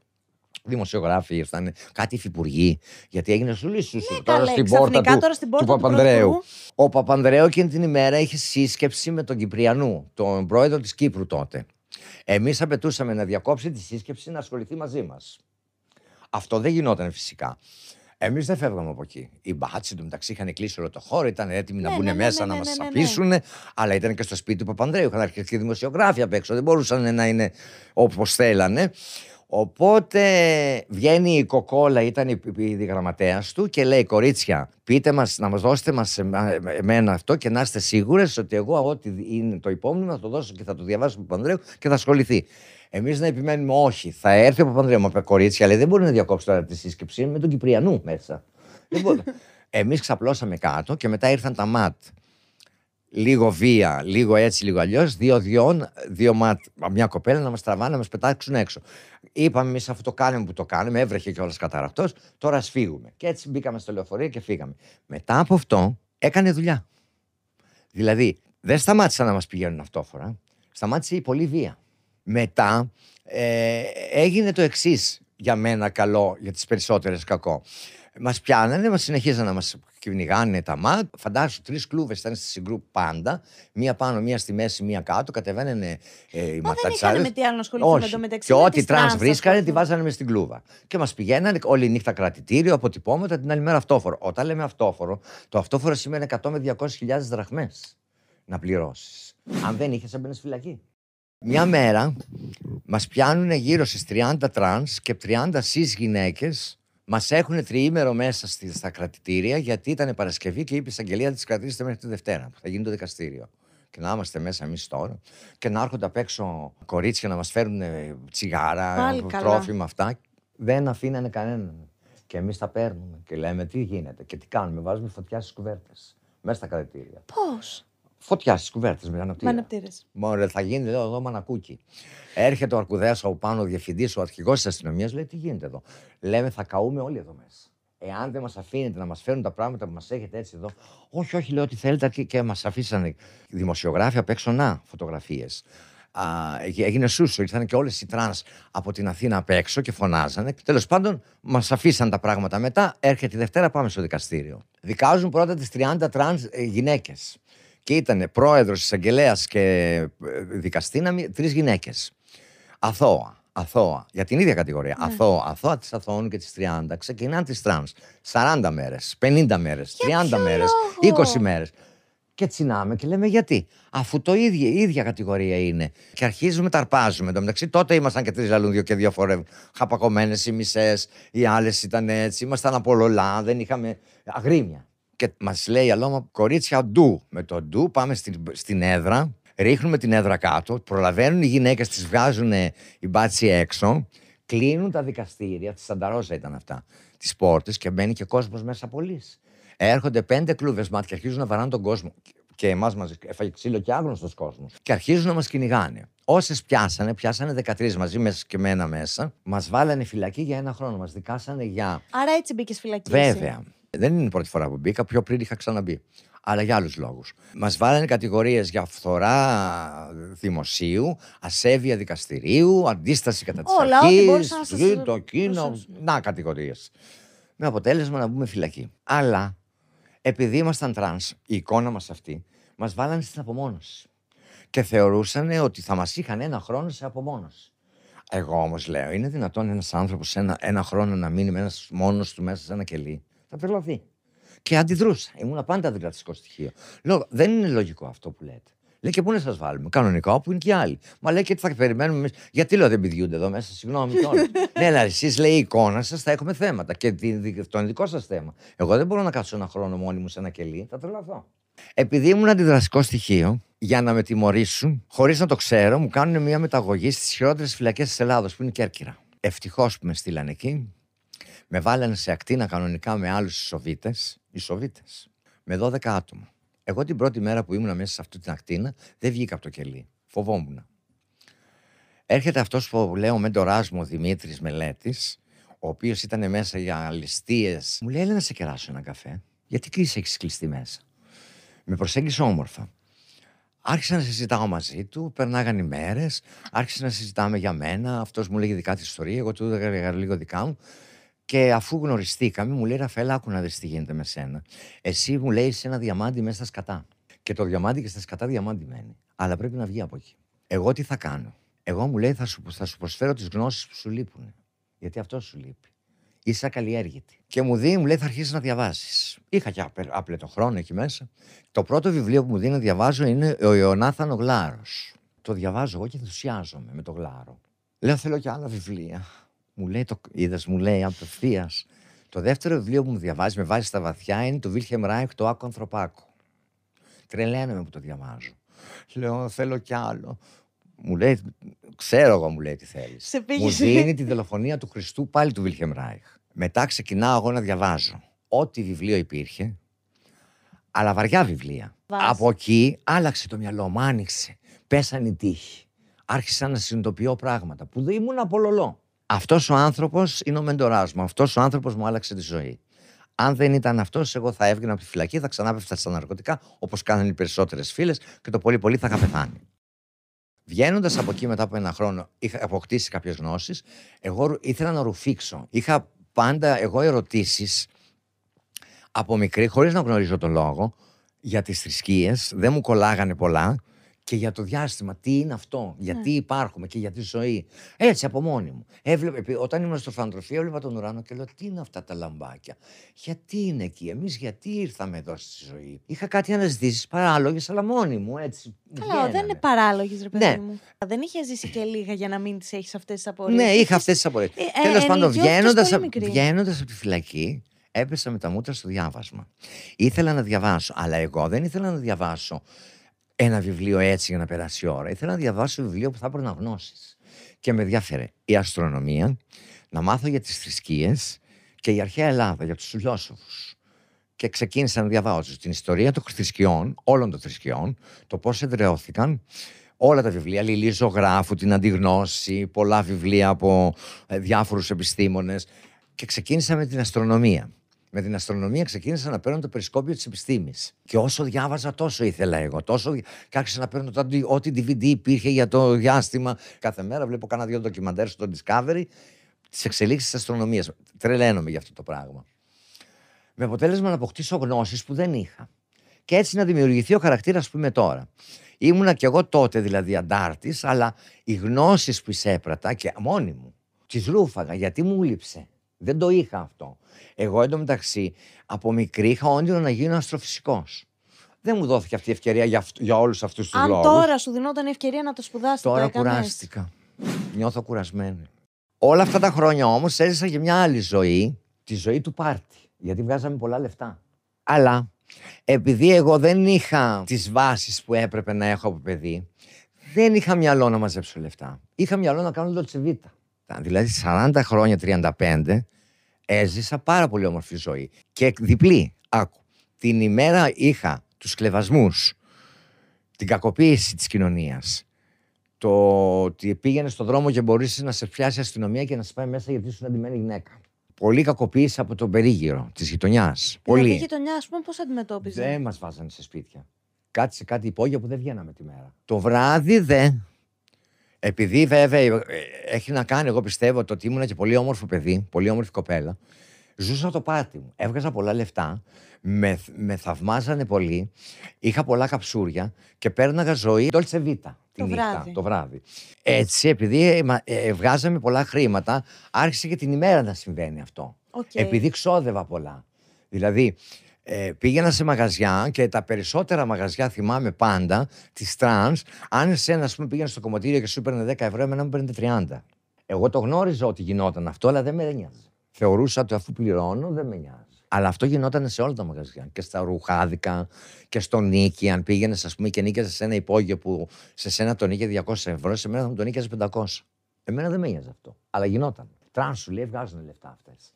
Δημοσιογράφοι ήρθαν, κάτι υφυπουργοί, γιατί έγινε σου λύσου τώρα Ναι, καλέ, στην πόρτα ξαφνικά του, τώρα στην του πόρτα του Παπανδρέου. Πρωθυπουργού. Ο Παπανδρέου εκείνη την ημέρα είχε σύσκεψη με τον Κυπριανού, τον πρόεδρο της Κύπρου τότε. Εμείς απαιτούσαμε να διακόψει τη σύσκεψη να ασχοληθεί μαζί μας. Αυτό δεν γινόταν φυσικά. Εμείς δεν φεύγαμε από εκεί. Οι μπάτσι του μεταξύ είχαν κλείσει όλο το χώρο, ήταν έτοιμοι να Ναι, μπουν ναι, ναι, μέσα ναι, να ναι, μας ναι, ναι. απείσουν, αλλά ήταν και στο σπίτι του Παπανδρέου. Είχαν αρχίσει και δημοσιογράφοι απ' έξω. Δεν μπορούσαν να είναι όπως θέλανε. Οπότε βγαίνει η Κοκόλα, ήταν η, η, η γραμματέας του και λέει: Κορίτσια, πείτε μας, να μας δώσετε μας, εμά- εμένα αυτό και να είστε σίγουρες ότι εγώ, ό,τι είναι το υπόμνημα, θα το δώσω και θα το διαβάσω στον Παπανδρέου και θα ασχοληθεί. Εμείς να επιμένουμε, όχι, θα έρθει ο Παπανδρέου. Μα κορίτσια, λέει: Δεν μπορεί να διακόψει τώρα τη σύσκεψη είναι με τον Κυπριανού μέσα. Εμείς ξαπλώσαμε κάτω και μετά ήρθαν τα ματ λίγο βία, λίγο έτσι, λίγο αλλιώς, δύο διόν, δύο ματ, μια κοπέλα να μας τραβάνε, να μας πετάξουν έξω. Είπαμε εμείς αυτό το κάνουμε που το κάνουμε, έβρεχε κιόλας καταρακτό, τώρα ας φύγουμε. Και έτσι μπήκαμε στο λεωφορείο και φύγαμε. Μετά από αυτό έκανε δουλειά. Δηλαδή, δεν σταμάτησαν να μας πηγαίνουν αυτόφωρα, σταμάτησε η πολλή βία. Μετά ε, έγινε το εξής για μένα καλό, για τις περισσότερες κακό. Μας πιάνανε, μας συνεχίζαν να μας κυνηγάνε τα ΜΑΤ. Φαντάσου, τρεις κλούβες ήταν στη Συγγρού πάντα. Μία πάνω, μία στη μέση, μία κάτω. Κατεβαίνανε ε, οι Μα δεν ματατσάδες. είχαν με τι άλλο να ασχοληθούν Όχι. εντωμεταξύ. Και με ό,τι τις τρανς τρανς βρίσκανε, τη ασχοληθούν. βάζανε μες στην κλούβα. Και μας πηγαίνανε όλη νύχτα κρατητήριο, αποτυπώματα, την άλλη μέρα αυτόφωρο. Όταν λέμε αυτόφωρο, το αυτόφωρο σημαίνει 100 με 200 χιλιάδες δραχμές να πληρώσεις. Αν δεν είχες, έμπαινε φυλακή. Μια μέρα μας πιάνουν γύρω στις 30 τρανς και 30 σις γυναίκες μας έχουν τριήμερο μέσα στη, στα κρατητήρια γιατί ήταν Παρασκευή και είπε η εισαγγελία τις κρατήσετε μέχρι τη Δευτέρα που θα γίνει το δικαστήριο. Και να είμαστε μέσα εμείς τώρα και να έρχονται απ' έξω κορίτσια να μας φέρουν ε, τσιγάρα, Πάλι καλά. τρόφιμα αυτά. Δεν αφήνανε κανέναν. Και εμείς τα παίρνουμε και λέμε τι γίνεται και τι κάνουμε. Βάζουμε φωτιά στις κουβέρτες. Μέσα στα κρατητήρια. Πώς; Φωτιά στις κουβέρτες με Με αναπτύρα. αναπτήρε. Μωρέ, θα γίνει λέω, εδώ μανακούκι. Έρχεται ο Αρκουδέας από πάνω, ο διευθυντής, ο αρχηγός της αστυνομίας, λέει: Τι γίνεται εδώ. Λέμε: Θα καούμε όλοι εδώ μέσα. Εάν δεν μας αφήνετε να μας φέρουν τα πράγματα που μας έχετε έτσι εδώ. Όχι, όχι, λέω ότι θέλετε και, και μας αφήσανε δημοσιογράφοι απ' έξω να φωτογραφίες. Έγινε σούσουρο, ήρθαν και όλες οι τρανς από την Αθήνα απ' έξω και φωνάζανε. Τέλος πάντων, μας αφήσαν τα πράγματα μετά. Έρχεται η Δευτέρα, πάμε στο δικαστήριο. Δικάζουν πρώτα τις 30 τρανς γυναίκες. Και ήταν πρόεδρος, εισαγγελέας και ε, δικαστής τρεις γυναίκες. Αθώα. Αθώα. Για την ίδια κατηγορία. Ναι. Αθώα. Αθώα τις αθωώνουν και τις 30. Ξεκινάνε τις τρανς. 40 μέρες, 50 μέρες, 30 ποιο μέρες, λόγο; 20 μέρες. Και τσινάμε και λέμε γιατί; Αφού το ίδιο, η ίδια κατηγορία είναι. Και αρχίζουμε, τα αρπάζουμε. Εν τω μεταξύ, τότε ήμασταν και τρεις λαλούν δύο και δύο φορές. Χαπακωμένες οι μισές, οι άλλες ήταν έτσι. Ήμασταν απολολά, δεν είχαμε αγρίμια. Και μας λέει η Αλώμα, κορίτσια, ντου. Με το ντου πάμε στην, στην έδρα, ρίχνουμε την έδρα κάτω, προλαβαίνουν οι γυναίκες, τις βγάζουν οι μπάτσι έξω, κλείνουν τα δικαστήρια, τη Σανταρόζα ήταν αυτά, τις πόρτες και μπαίνει και κόσμος μέσα πολύ. Έρχονται πέντε κλούβες μάτια και αρχίζουν να βαράνε τον κόσμο. Και εμάς μας έφαγε ξύλο και άγνωστος κόσμος. Και αρχίζουν να μας κυνηγάνε. Όσες πιάσανε, πιάσανε 13 μαζί μέσα και μένα μέσα, μας βάλανε φυλακή για ένα χρόνο. Μας δικάσανε για Άρα έτσι μπήκες φυλακή. εσύ. Βέβαια. Δεν είναι η πρώτη φορά που μπήκα, πιο πριν είχα ξαναμπεί. Αλλά για άλλους λόγους. Μας βάλανε κατηγορίες για φθορά δημοσίου, ασέβεια δικαστηρίου, αντίσταση κατά της Όλα, ό,τι μπορούσαν να σας αρχή, το εκείνο. προσθέσουν. Να κατηγορίες. Με αποτέλεσμα να μπούμε φυλακή. Αλλά επειδή ήμασταν τρανς, η εικόνα μας αυτή, μας βάλανε στην απομόνωση. Και θεωρούσαν ότι θα μας είχαν ένα χρόνο σε απομόνωση. Εγώ όμως λέω, είναι δυνατόν ένας άνθρωπος ένα, ένα χρόνο να μείνει με ένα μόνος του μέσα σε ένα κελί; Θα τρελαθεί. Και αντιδρούσα. Ήμουν πάντα αντιδρατικό στοιχείο. Λέω, δεν είναι λογικό αυτό που λέτε. Λέει και πού να σας βάλουμε; Κανονικά όπου είναι και οι άλλοι. Μα λέει και τι θα περιμένουμε εμείς. Γιατί λέω δεν πηδιούνται εδώ μέσα, συγγνώμη κιόλας. ναι, αλλά εσείς λέει η εικόνα σας θα έχουμε θέματα. Και τη- το είναι δικό σας θέμα. Εγώ δεν μπορώ να κάτσω ένα χρόνο μόνη μου σε ένα κελί. Θα τρελαθώ. Επειδή ήμουν αντιδραστικό στοιχείο, για να με τιμωρήσουν, χωρίς να το ξέρω, μου κάνουν μια μεταγωγή στις χειρότερες φυλακές της Ελλάδος, που είναι η Κέρκυρα. Ευτυχώς που με στείλανε εκεί. Με βάλανε σε ακτίνα κανονικά με άλλους Σοβίτε. Οι Σοβίτε. Με 12 άτομα. Εγώ την πρώτη μέρα που ήμουν μέσα σε αυτή την ακτίνα δεν βγήκα από το κελί. Φοβόμουν. Έρχεται αυτός που λέω ο μέντοράς μου, ο Δημήτρης Μελέτης, ο οποίος ήταν μέσα για ληστείες. Μου λέει: Έλα να σε κεράσω ένα καφέ. Γιατί κλείσει, έχεις κλειστεί μέσα. Με προσέγγισε όμορφα. Άρχισα να συζητάω μαζί του, περνάγαν οι μέρες, άρχισα να συζητάμε για μένα. Αυτός μου λέγε δικά της ιστορία, εγώ του έλεγα λίγο δικά μου. Και αφού γνωριστήκαμε, μου λέει Ραφαέλα, άκου να δεις τι γίνεται με σένα. Εσύ μου λέει είσαι ένα διαμάντι μέσα στα σκατά. Και το διαμάντι και στα σκατά διαμάντι μένει. Αλλά πρέπει να βγει από εκεί. Εγώ τι θα κάνω; Εγώ μου λέει θα σου, θα σου προσφέρω τις γνώσεις που σου λείπουν. Γιατί αυτό σου λείπει. Είσαι ακαλλιέργητη. Και μου δίνει, μου λέει, θα αρχίσεις να διαβάσεις. Είχα και άπε- άπλετο χρόνο εκεί μέσα. Το πρώτο βιβλίο που μου δίνει να διαβάζω είναι ο Ιωνάθανο Γλάρος. Το διαβάζω εγώ και ενθουσιάζομαι με το γλάρο. Λέω, θέλω και άλλα βιβλία. Μου λέει, το είδες, μου λέει απευθεία. Το δεύτερο βιβλίο που μου διαβάζει, με βάζει στα βαθιά, είναι το Βίλχεμ Ράιχ, το Άκο Ανθρωπάκο. Τρελαίνομαι που το διαβάζω. Λέω, θέλω κι άλλο. Μου λέει, ξέρω εγώ, μου λέει τι θέλεις. Σε Μου πήγε. δίνει τη δολοφονία του Χριστού πάλι του Βίλχεμ Ράιχ. Μετά ξεκινάω εγώ να διαβάζω. Ό,τι βιβλίο υπήρχε, αλλά βαριά βιβλία. Βάζει. Από εκεί άλλαξε το μυαλό μου, άνοιξε. Πέσανε οι τείχοι. Άρχισα να συνειδητοποιώ πράγματα που δεν ήμουν απολολό. Αυτός ο άνθρωπος είναι ο μεντοράς μου. Αυτός ο άνθρωπος μου άλλαξε τη ζωή. Αν δεν ήταν αυτός, εγώ θα έβγαινα από τη φυλακή, θα ξανά πέφτα στα ναρκωτικά, όπως κάνανε οι περισσότερες φίλες και το πολύ πολύ θα είχα πεθάνει. Βγαίνοντας από εκεί μετά από ένα χρόνο, είχα αποκτήσει κάποιες γνώσεις. Εγώ ρου- ήθελα να ρουφήξω. Είχα πάντα εγώ ερωτήσεις από μικρή, χωρίς να γνωρίζω τον λόγο, για τις θρησκείες. Δεν μου κολλάγανε πολλά και για το διάστημα. Τι είναι αυτό, Ναι. γιατί υπάρχουμε και για τη ζωή. Έτσι από μόνη μου. Έβλεπε, επει- όταν ήμουν στο φαντροφείο, έβλεπα τον ουρανό και λέω: Τι είναι αυτά τα λαμπάκια; Γιατί είναι εκεί, εμείς γιατί ήρθαμε εδώ στη ζωή; Είχα κάτι αναζητήσει παράλογες, αλλά μόνη μου έτσι. μου Καλά, δεν βγαίνανε. είναι παράλογες, ρε παιδί Ναι. μου. Δεν είχε ζήσει και λίγα για να μην τις έχεις αυτές τις απορίες. Ναι, είχα αυτές τις απορίες. Ε, ε, Τέλος πάντων, ενηλικιώθηκες βγαίνοντας πολύ μικρή. βγαίνοντας από τη φυλακή, έπεσα με τα μούτρα στο διάβασμα. Ήθελα να διαβάσω, αλλά εγώ δεν ήθελα να διαβάσω ένα βιβλίο έτσι για να περάσει η ώρα. Ήθελα να διαβάσω βιβλίο που θα έπαιρνα γνώσεις. Και με ενδιαφέρε η αστρονομία, να μάθω για τις θρησκείες και η αρχαία Ελλάδα, για τους φιλόσοφους. Και ξεκίνησα να διαβάζω την ιστορία των θρησκειών, όλων των θρησκειών, το πώς εδραιώθηκαν, όλα τα βιβλία, Λιλή Ζωγράφου, την Αντιγνώση, πολλά βιβλία από ε, διάφορους επιστήμονες και ξεκίνησα με την αστρονομία. Με την αστρονομία ξεκίνησα να παίρνω το περισκόπιο της επιστήμης. Και όσο διάβαζα τόσο ήθελα εγώ, τόσο και άρχισα να παίρνω το, ό,τι DVD υπήρχε για το διάστημα. Κάθε μέρα βλέπω κάνα δύο ντοκιμαντέρ στο Discovery τις εξελίξεις της αστρονομίας. Τρελαίνομαι για αυτό το πράγμα. Με αποτέλεσμα να αποκτήσω γνώσεις που δεν είχα. Και έτσι να δημιουργηθεί ο χαρακτήρας που είμαι τώρα. Ήμουνα κι εγώ τότε δηλαδή αντάρτης, αλλά οι γνώσεις που εισέπρατα και μόνη μου, τις ρούφαγα γιατί μου λείψε. Δεν το είχα αυτό. Εγώ εντωμεταξύ από μικρή είχα όνειρο να γίνω αστροφυσικός. Δεν μου δόθηκε αυτή η ευκαιρία για, αυτ- για όλους αυτούς τους Αν λόγους. τώρα σου δινόταν η ευκαιρία να το σπουδάσεις, Τώρα το έκανες. κουράστηκα. Νιώθω κουρασμένη. Όλα αυτά τα χρόνια όμως έζησα και μια άλλη ζωή, τη ζωή του πάρτι. Γιατί βγάζαμε πολλά λεφτά. Αλλά επειδή εγώ δεν είχα τις βάσεις που έπρεπε να έχω από παιδί, δεν είχα μυαλό να μαζέψω λεφτά. Είχα μυαλό να κάνω λοτσεβίτα. Δηλαδή 40 χρόνια, 35, έζησα πάρα πολύ όμορφη ζωή. Και διπλή, άκου. Την ημέρα είχα τους κλεβασμούς, την κακοποίηση της κοινωνίας, το ότι πήγαινες στον δρόμο και μπορείς να σε πιάσει η αστυνομία και να σε πάει μέσα γιατί ήσουν αντιμένη γυναίκα. Πολύ κακοποίηση από τον περίγυρο της γειτονιάς. Δηλαδή, η Πολύ. γειτονιά, ας πούμε, πώς αντιμετώπιζε; Δεν μας βάζανε σε σπίτια. Κάτι σε κάτι υπόγεια που δεν βγαίναμε τη μέρα. Το βράδυ δε. Επειδή βέβαια ε, έχει να κάνει, εγώ πιστεύω το ότι ήμουν και πολύ όμορφο παιδί, πολύ όμορφη κοπέλα. Ζούσα το πάρτι μου. Έβγαζα πολλά λεφτά. Με, με θαυμάζανε πολύ. Είχα πολλά καψούρια και πέρναγα ζωή Dolce Vita τη Το νύχτα, βράδυ. το βράδυ. Έτσι, επειδή ε, μα- ε, βγάζαμε πολλά χρήματα, άρχισε και την ημέρα να συμβαίνει αυτό. Οκ. Επειδή ξόδευα πολλά. Δηλαδή, ε, πήγαινα σε μαγαζιά και τα περισσότερα μαγαζιά θυμάμαι πάντα τις τρανς, αν εσένα ας πούμε, πήγαινε στο κομμωτήριο και σου έπαιρνε 10 ευρώ, εμένα μου παίρνε 30. Εγώ το γνώριζα ότι γινόταν αυτό, αλλά δεν με νοιάζει. Θεωρούσα ότι αφού πληρώνω, δεν με νοιάζει. Αλλά αυτό γινόταν σε όλα τα μαγαζιά. Και στα ρουχάδικα και στο νίκη. Αν πήγαινες, ας πούμε, και νίκιαζες σε ένα υπόγειο που σε σένα τον νίκε 200 ευρώ, σε μένα θα μου τον νίκιαζε 500. Εμένα δεν με νοιάζει αυτό. Αλλά γινόταν. Τραν σου λέει, βγάζουν λεφτά αυτές.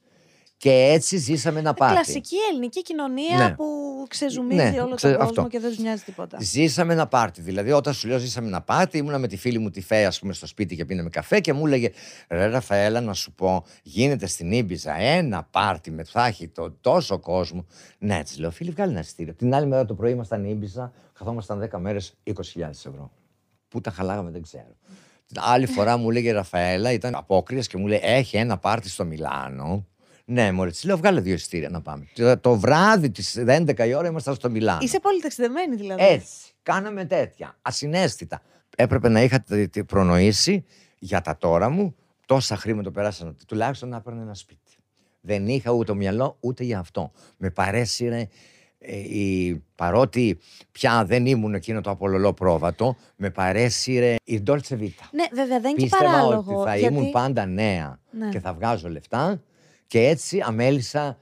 Και έτσι ζήσαμε ένα πάρτι. Κλασική ελληνική κοινωνία Ναι. που ξεζουμίζει Ναι, όλο ξε- τον κόσμο αυτό. και δεν τους νοιάζει τίποτα. Ζήσαμε ένα πάρτι. Δηλαδή, όταν σου λέω ζήσαμε ένα πάρτι, ήμουνα με τη φίλη μου τη Φέα, ας πούμε, στο σπίτι και πίναμε καφέ και μου έλεγε Ρε Ραφαέλα, να σου πω, γίνεται στην Ήμπιζα ένα πάρτι με θα έχει το τόσο κόσμο. Ναι, της λέω, φίλοι, βγάλει ένα εισιτήριο. Την άλλη μέρα το πρωί ήμασταν Ήμπιζα, καθόμασταν 10 μέρες 20.000 ευρώ. Πού τα χαλάγαμε, δεν ξέρω. Την άλλη φορά μου λέγε Ραφαέλα, ήταν απόκριες και μου λέει: Έχει ένα πάρτι στο Μιλάνο. Ναι, μωρέ, της λέω: Βγάλε δύο εισιτήρια να πάμε. Το, το βράδυ της 11 η ώρα ήμασταν στο Μιλάνο. Είσαι πολύ ταξιδεμένη δηλαδή. Έτσι. Κάναμε τέτοια. Ασυναίσθητα. Έπρεπε να είχα τε- τε- προνοήσει για τα τώρα μου τόσα χρήματα περάσαν. Τουλάχιστον να έπαιρνε ένα σπίτι. Δεν είχα ούτε το μυαλό ούτε για αυτό. Με παρέσυρε. ε, η, παρότι πια δεν ήμουν εκείνο το απολολό πρόβατο, με παρέσυρε η Dolce Vita. Ναι, βέβαια δεν είναι και Πίστευα παράλογο. ότι θα γιατί... ήμουν πάντα νέα Ναι. και θα βγάζω λεφτά και έτσι αμέλησα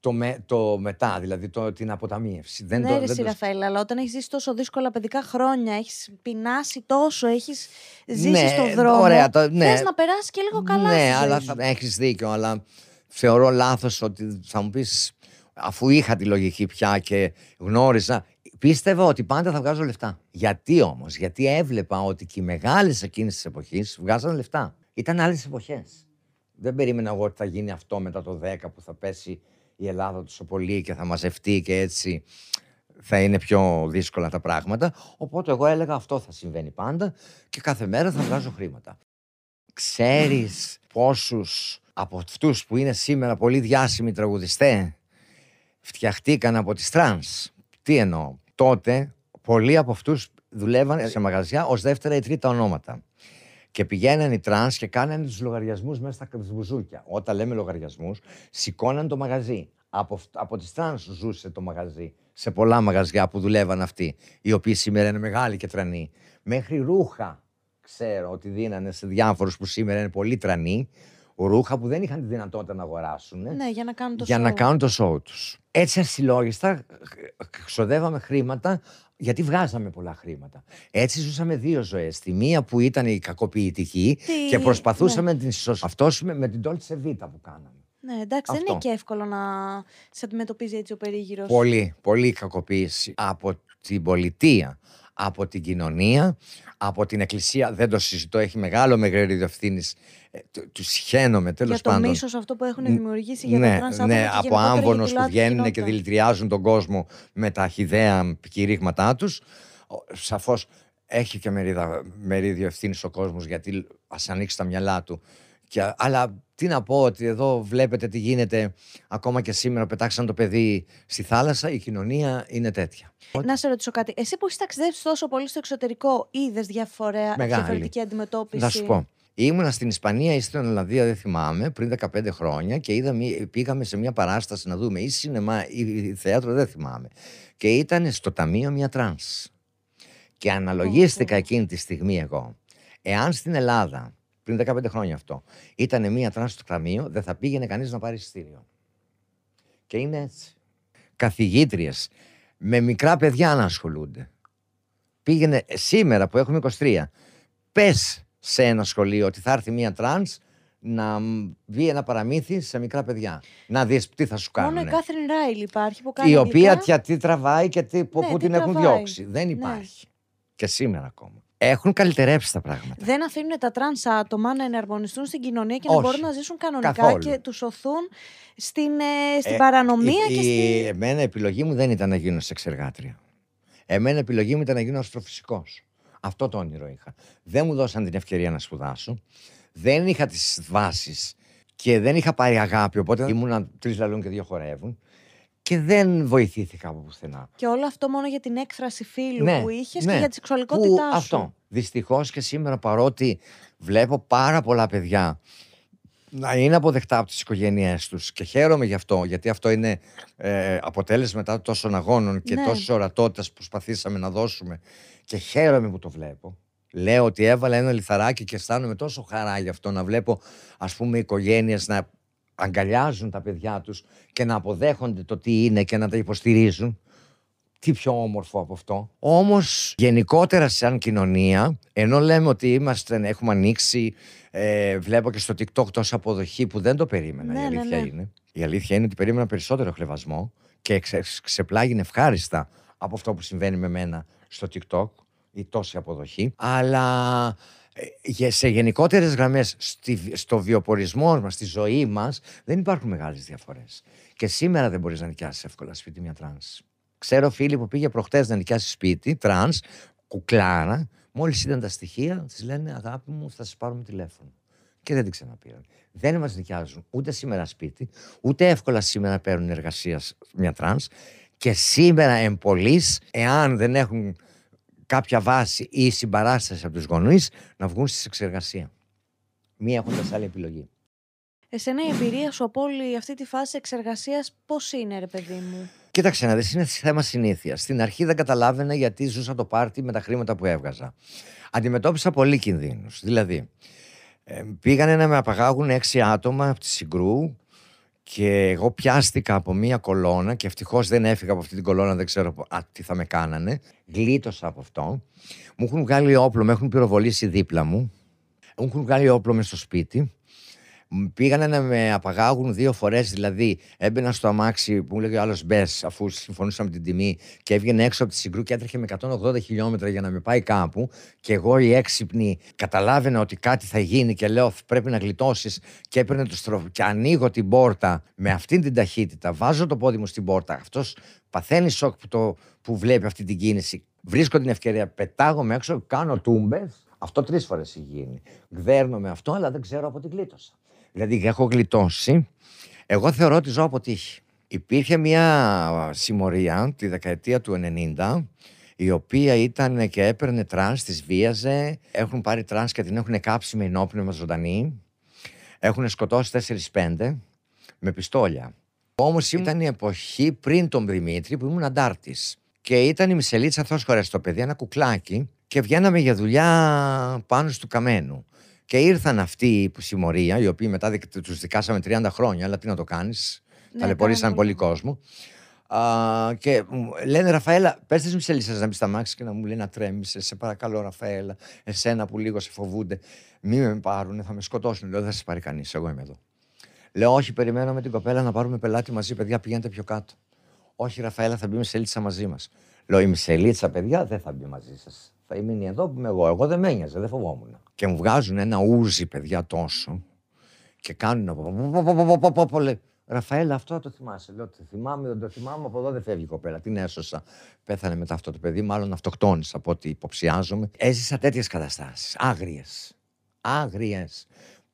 το, με, το μετά, δηλαδή το, την αποταμίευση. Δεν ναι, το, ρε δεν εσύ, το Ραφαέλα, αλλά όταν έχεις ζήσει τόσο δύσκολα παιδικά χρόνια, έχεις πεινάσει τόσο, έχεις ζήσει Ναι, στον δρόμο. ωραία, το- ναι. Θες να περάσει και λίγο καλά. Ναι, στη αλλά ζωή σου. θα έχεις δίκιο. Αλλά θεωρώ λάθος ότι θα μου πεις, αφού είχα τη λογική πια και γνώριζα, πίστευα ότι πάντα θα βγάζω λεφτά. Γιατί όμως, Γιατί έβλεπα ότι και οι μεγάλες εκείνη της εποχής βγάζαν λεφτά. Ήταν άλλες εποχές. Δεν περίμενα εγώ ότι θα γίνει αυτό μετά το 10 που θα πέσει η Ελλάδα τόσο πολύ και θα μαζευτεί και έτσι θα είναι πιο δύσκολα τα πράγματα. Οπότε εγώ έλεγα αυτό θα συμβαίνει πάντα και κάθε μέρα θα βγάζω χρήματα. Ξέρεις πόσους από αυτούς που είναι σήμερα πολύ διάσημοι τραγουδιστές φτιαχτήκαν από τις τρανς; Τι εννοώ; Τότε πολλοί από αυτούς δουλεύαν σε μαγαζιά ως δεύτερα ή τρίτα ονόματα. Και πηγαίναν οι τρανς και κάνανε τους λογαριασμούς μέσα στα μπουζούκια. Όταν λέμε λογαριασμούς, σηκώναν το μαγαζί. Από, από τις τρανς ζούσε το μαγαζί. Σε πολλά μαγαζιά που δουλεύαν αυτοί, οι οποίοι σήμερα είναι μεγάλοι και τρανοί. Μέχρι ρούχα ξέρω ότι δίνανε σε διάφορους που σήμερα είναι πολύ τρανοί. Ρούχα που δεν είχαν τη δυνατότητα να αγοράσουν. Ναι, για να κάνουν το για show. να κάνουν το show τους. Έτσι ασυλλόγιστα ξοδεύαμε χρήματα γιατί βγάζαμε πολλά χρήματα. Έτσι ζούσαμε δύο ζωές. Τη μία που ήταν η κακοποιητική Τι- και προσπαθούσαμε να την σωσαυτώσουμε με την Dolce Vita που κάναμε. Ναι, εντάξει, δεν Αυτό. είναι και εύκολο να σε αντιμετωπίζει έτσι ο περίγυρος. Πολύ, πολλή κακοποίηση από την πολιτεία, από την κοινωνία, από την εκκλησία. Δεν το συζητώ, έχει μεγάλο μεγαλύτερη ευθύνης. Τους σιχαίνομαι τέλος Για το πάντων. μίσος αυτό που έχουν δημιουργήσει για ναι, τα τρανς άτομα ναι, και από γενικότερα για άμβωνος τη που ΛΟΑΤΚΙ βγαίνουν και κοινότητα. δηλητηριάζουν τον κόσμο με τα χυδαία κηρύγματά τους. Ο- Σαφώς έχει και μερίδα, μερίδιο ευθύνης ο κόσμος γιατί ας ανοίξει τα μυαλά του. Και, αλλά τι να πω ότι εδώ βλέπετε τι γίνεται ακόμα και σήμερα πετάξαν το παιδί στη θάλασσα η κοινωνία είναι τέτοια. Να σε ρωτήσω κάτι. Εσύ που έχεις ταξιδέψει τόσο πολύ στο εξωτερικό, είδες Μεγάλη. διαφορετική αντιμετώπιση; Να σου πω. Ήμουνα στην Ισπανία ή στην Ολλανδία, δεν θυμάμαι, πριν 15 χρόνια και είδα, μη- πήγαμε σε μια παράσταση να δούμε ή σινεμά ή θέατρο, δεν θυμάμαι. Και ήταν στο ταμείο μια τρανς. Και αναλογίστηκα Ω, ω. εκείνη τη στιγμή εγώ. Εάν στην Ελλάδα, πριν 15 χρόνια αυτό, ήταν μια τρανς στο ταμείο, δεν θα πήγαινε κανείς να πάρει εισιτήριο. Και είναι έτσι. Καθηγήτριες με μικρά παιδιά να ασχολούνται. Πήγαινε σήμερα που έχουμε 23. Πες σε ένα σχολείο ότι θα έρθει μία τρανς να μ, πει ένα παραμύθι σε μικρά παιδιά. Να δεις τι θα σου κάνουν. Μόνο η Κάθριν Ράιλ υπάρχει που κάνει. Η οποία αγγλικά. τια- τι τραβάει και τι, πού Ναι, πού τι την έχουν τραβάει. διώξει. Δεν Ναι. υπάρχει. Και σήμερα ακόμα. Έχουν καλυτερέψει τα πράγματα. Δεν αφήνουν τα τρανς άτομα να εναρμονιστούν στην κοινωνία και να Όχι. μπορούν να ζήσουν κανονικά Καθόλου. και τους ωθούν στην, ε, στην Ε, παρανομία η, και η- στη. Εμένα η επιλογή μου δεν ήταν να γίνω σεξεργάτρια. Εμένα η επιλογή μου ήταν να γίνω αστροφυσικός. Αυτό το όνειρο είχα. Δεν μου δώσαν την ευκαιρία να σπουδάσω. Δεν είχα τις βάσεις και δεν είχα πάρει αγάπη. Οπότε ήμουνα τρεις λαλούν και δύο χορεύουν. Και δεν βοηθήθηκα από πουθενά. Και όλο αυτό μόνο για την έκφραση φίλου Ναι, που είχες ναι. και για τη σεξουαλικότητά Που σου. Αυτό. Δυστυχώς και σήμερα παρότι βλέπω πάρα πολλά παιδιά να είναι αποδεκτά από τις οικογένειές τους και χαίρομαι γι' αυτό γιατί αυτό είναι ε, αποτέλεσμα μετά τόσων αγώνων και Ναι. τόσης ορατότητας που προσπαθήσαμε να δώσουμε και χαίρομαι που το βλέπω. Λέω ότι έβαλα ένα λιθαράκι και αισθάνομαι τόσο χαρά γι' αυτό να βλέπω ας πούμε οικογένειες να αγκαλιάζουν τα παιδιά τους και να αποδέχονται το τι είναι και να τα υποστηρίζουν. Τι πιο όμορφο από αυτό. Όμως, γενικότερα, σαν κοινωνία, ενώ λέμε ότι είμαστε, έχουμε ανοίξει, ε, βλέπω και στο TikTok τόσα αποδοχή που δεν το περίμενα. Ναι, η ναι, αλήθεια ναι. είναι. Η αλήθεια είναι ότι περίμενα περισσότερο χλεβασμό και ξε, ξεπλάγινε ευχάριστα από αυτό που συμβαίνει με μένα στο TikTok, η τόση αποδοχή. Αλλά ε, γε- σε γενικότερες γραμμές στη, στο βιοπορισμό μας, στη ζωή μας, δεν υπάρχουν μεγάλες διαφορές. Και σήμερα δεν μπορείς να νοικιάσεις εύκολα σπίτι μια τρανς. Ξέρω φίλη που πήγε προχτές να νοικιάσει σπίτι, τρανς, κουκλάρα, μόλις είδαν τα στοιχεία, της λένε αγάπη μου θα σας πάρουμε τηλέφωνο. Και δεν την ξαναπήραν. Δεν μας νοικιάζουν ούτε σήμερα σπίτι, ούτε εύκολα σήμερα παίρνουν εργασίας σ- μια τρανς και σήμερα εν πολλοίς, εάν δεν έχουν κάποια βάση ή συμπαράσταση από τους γονείς, να βγουν στη εξεργασία. Μη έχοντας άλλη επιλογή. Εσένα η εμπειρία σου από όλη αυτή τη φάση εξεργασίας πώς είναι, ρε παιδί μου; Κοίταξε να δεις, είναι θέμα συνήθειας. Στην αρχή δεν καταλάβαινα γιατί ζούσα το πάρτι με τα χρήματα που έβγαζα. Αντιμετώπισα πολύ κινδύνους. Δηλαδή, ε, πήγανε να με απαγάγουν έξι άτομα από τη Συγκρού και εγώ πιάστηκα από μία κολόνα και ευτυχώς δεν έφυγα από αυτή την κολόνα, δεν ξέρω α, τι θα με κάνανε. Γλίτωσα από αυτό. Μου έχουν βγάλει όπλο, με έχουν πυροβολήσει δίπλα μου. Μου έχουν βγάλει όπλο μες στο σπίτι. Μ, Πήγανε να με απαγάγουν δύο φορές, δηλαδή έμπαινα στο αμάξι που μου λέγε ο άλλος μπες, αφού συμφωνούσαμε την τιμή, και έβγαινε έξω από τη συγκρού και έτρεχε με 180 χιλιόμετρα για να με πάει κάπου. Και εγώ η έξυπνη καταλάβαινα ότι κάτι θα γίνει και λέω πρέπει να γλιτώσεις. Και έπαιρνε το στροφ... και ανοίγω την πόρτα με αυτή την ταχύτητα. Βάζω το πόδι μου στην πόρτα. Αυτός παθαίνει σοκ που, το... που βλέπει αυτή την κίνηση. Βρίσκω την ευκαιρία, πετάγω έξω, κάνω τούμπες. Αυτό τρεις φορές έχει γίνει. Γδέρνομαι αυτό, αλλά δεν ξέρω από τι γλίτωσα. Δηλαδή, έχω γλιτώσει. Εγώ θεωρώ ότι ζω από τύχη. Υπήρχε μια συμμορία τη δεκαετία του 90, η οποία ήταν και έπαιρνε τρανς, τις βίαζε, έχουν πάρει τρανς και την έχουν κάψει με οινόπνευμα ζωντανή, έχουν σκοτώσει 4-5 με πιστόλια. Όμως ήταν η εποχή πριν τον Δημήτρη που ήμουν αντάρτης. Και ήταν η Μισελίτσα Θόσχορε στο παιδί, ένα κουκλάκι, και βγαίναμε για δουλειά πάνω του Καμένου. Και ήρθαν αυτοί η συμμορία, οι οποίοι μετά τους δικάσαμε 30 χρόνια, αλλά τι να το κάνεις. Ναι, Ταλαιπωρήσαν πολύ κόσμο. Α, και λένε Ραφαέλα, πες τη Μισελίτσα να μπεις στα μάξι και να μου λέει να τρέμει. Σε παρακαλώ, Ραφαέλα, εσένα που λίγο σε φοβούνται. Μην με πάρουν, θα με σκοτώσουν. Λέω δεν θα σε πάρει κανείς. Εγώ είμαι εδώ. Λέω, Όχι, περιμένω με την κοπέλα να πάρουμε πελάτη μαζί. Παιδιά, πηγαίνετε πιο κάτω. Όχι, Ραφαέλα, θα μπει Μισελίτσα μαζί μας. Λέω, η Μισελίτσα, παιδιά, δεν θα μπει μαζί σας. Θα μείνει εδώ που είμαι εγώ. Εγώ δεν με ένοιαζε, δεν φοβόμουν. Και μου βγάζουν ένα ούζι, παιδιά, τόσο. Και κάνουν από. Λέει, Ραφαέλα, αυτό το θυμάσαι. Λέω, το θυμάμαι, δεν το θυμάμαι, από εδώ δεν φεύγει η κοπέλα. Την έσωσα. Πέθανε μετά αυτό το παιδί, μάλλον αυτοκτόνησα από ό,τι υποψιάζομαι. Έζησα τέτοιες καταστάσεις. Άγριες. Άγριες.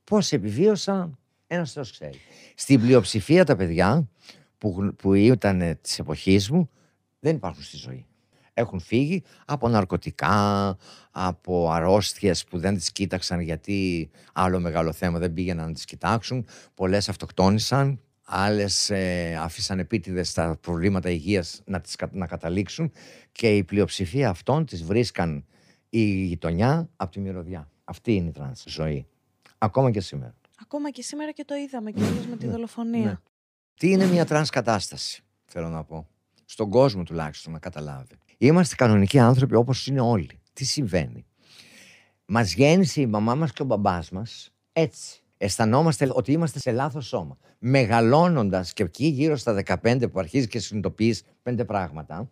Πώς επιβίωσα, ένας Θεός ξέρει. Στην πλειοψηφία τα παιδιά που, που ήταν της εποχής μου δεν υπάρχουν στη ζωή. Έχουν φύγει από ναρκωτικά, από αρρώστιες που δεν τις κοίταξαν γιατί άλλο μεγάλο θέμα δεν πήγαιναν να τις κοιτάξουν. Πολλές αυτοκτόνησαν, άλλες ε, άφησαν επίτηδες στα προβλήματα υγείας να, τις, να καταλήξουν και η πλειοψηφία αυτών τις βρίσκαν η γειτονιά από τη μυρωδιά. Αυτή είναι η τρανς ζωή. Ακόμα και σήμερα. Ακόμα και σήμερα και το είδαμε και με τη ναι, δολοφονία. Ναι. Τι είναι μια τρανς κατάσταση, θέλω να πω. Στον κόσμο τουλάχιστον να καταλάβει. Είμαστε κανονικοί άνθρωποι όπως είναι όλοι. Τι συμβαίνει; Μας γέννησε η μαμά μας και ο μπαμπάς μας έτσι. Αισθανόμαστε ότι είμαστε σε λάθος σώμα. Μεγαλώνοντας και εκεί γύρω στα 15 που αρχίζεις και συνειδητοποιείς πέντε πράγματα,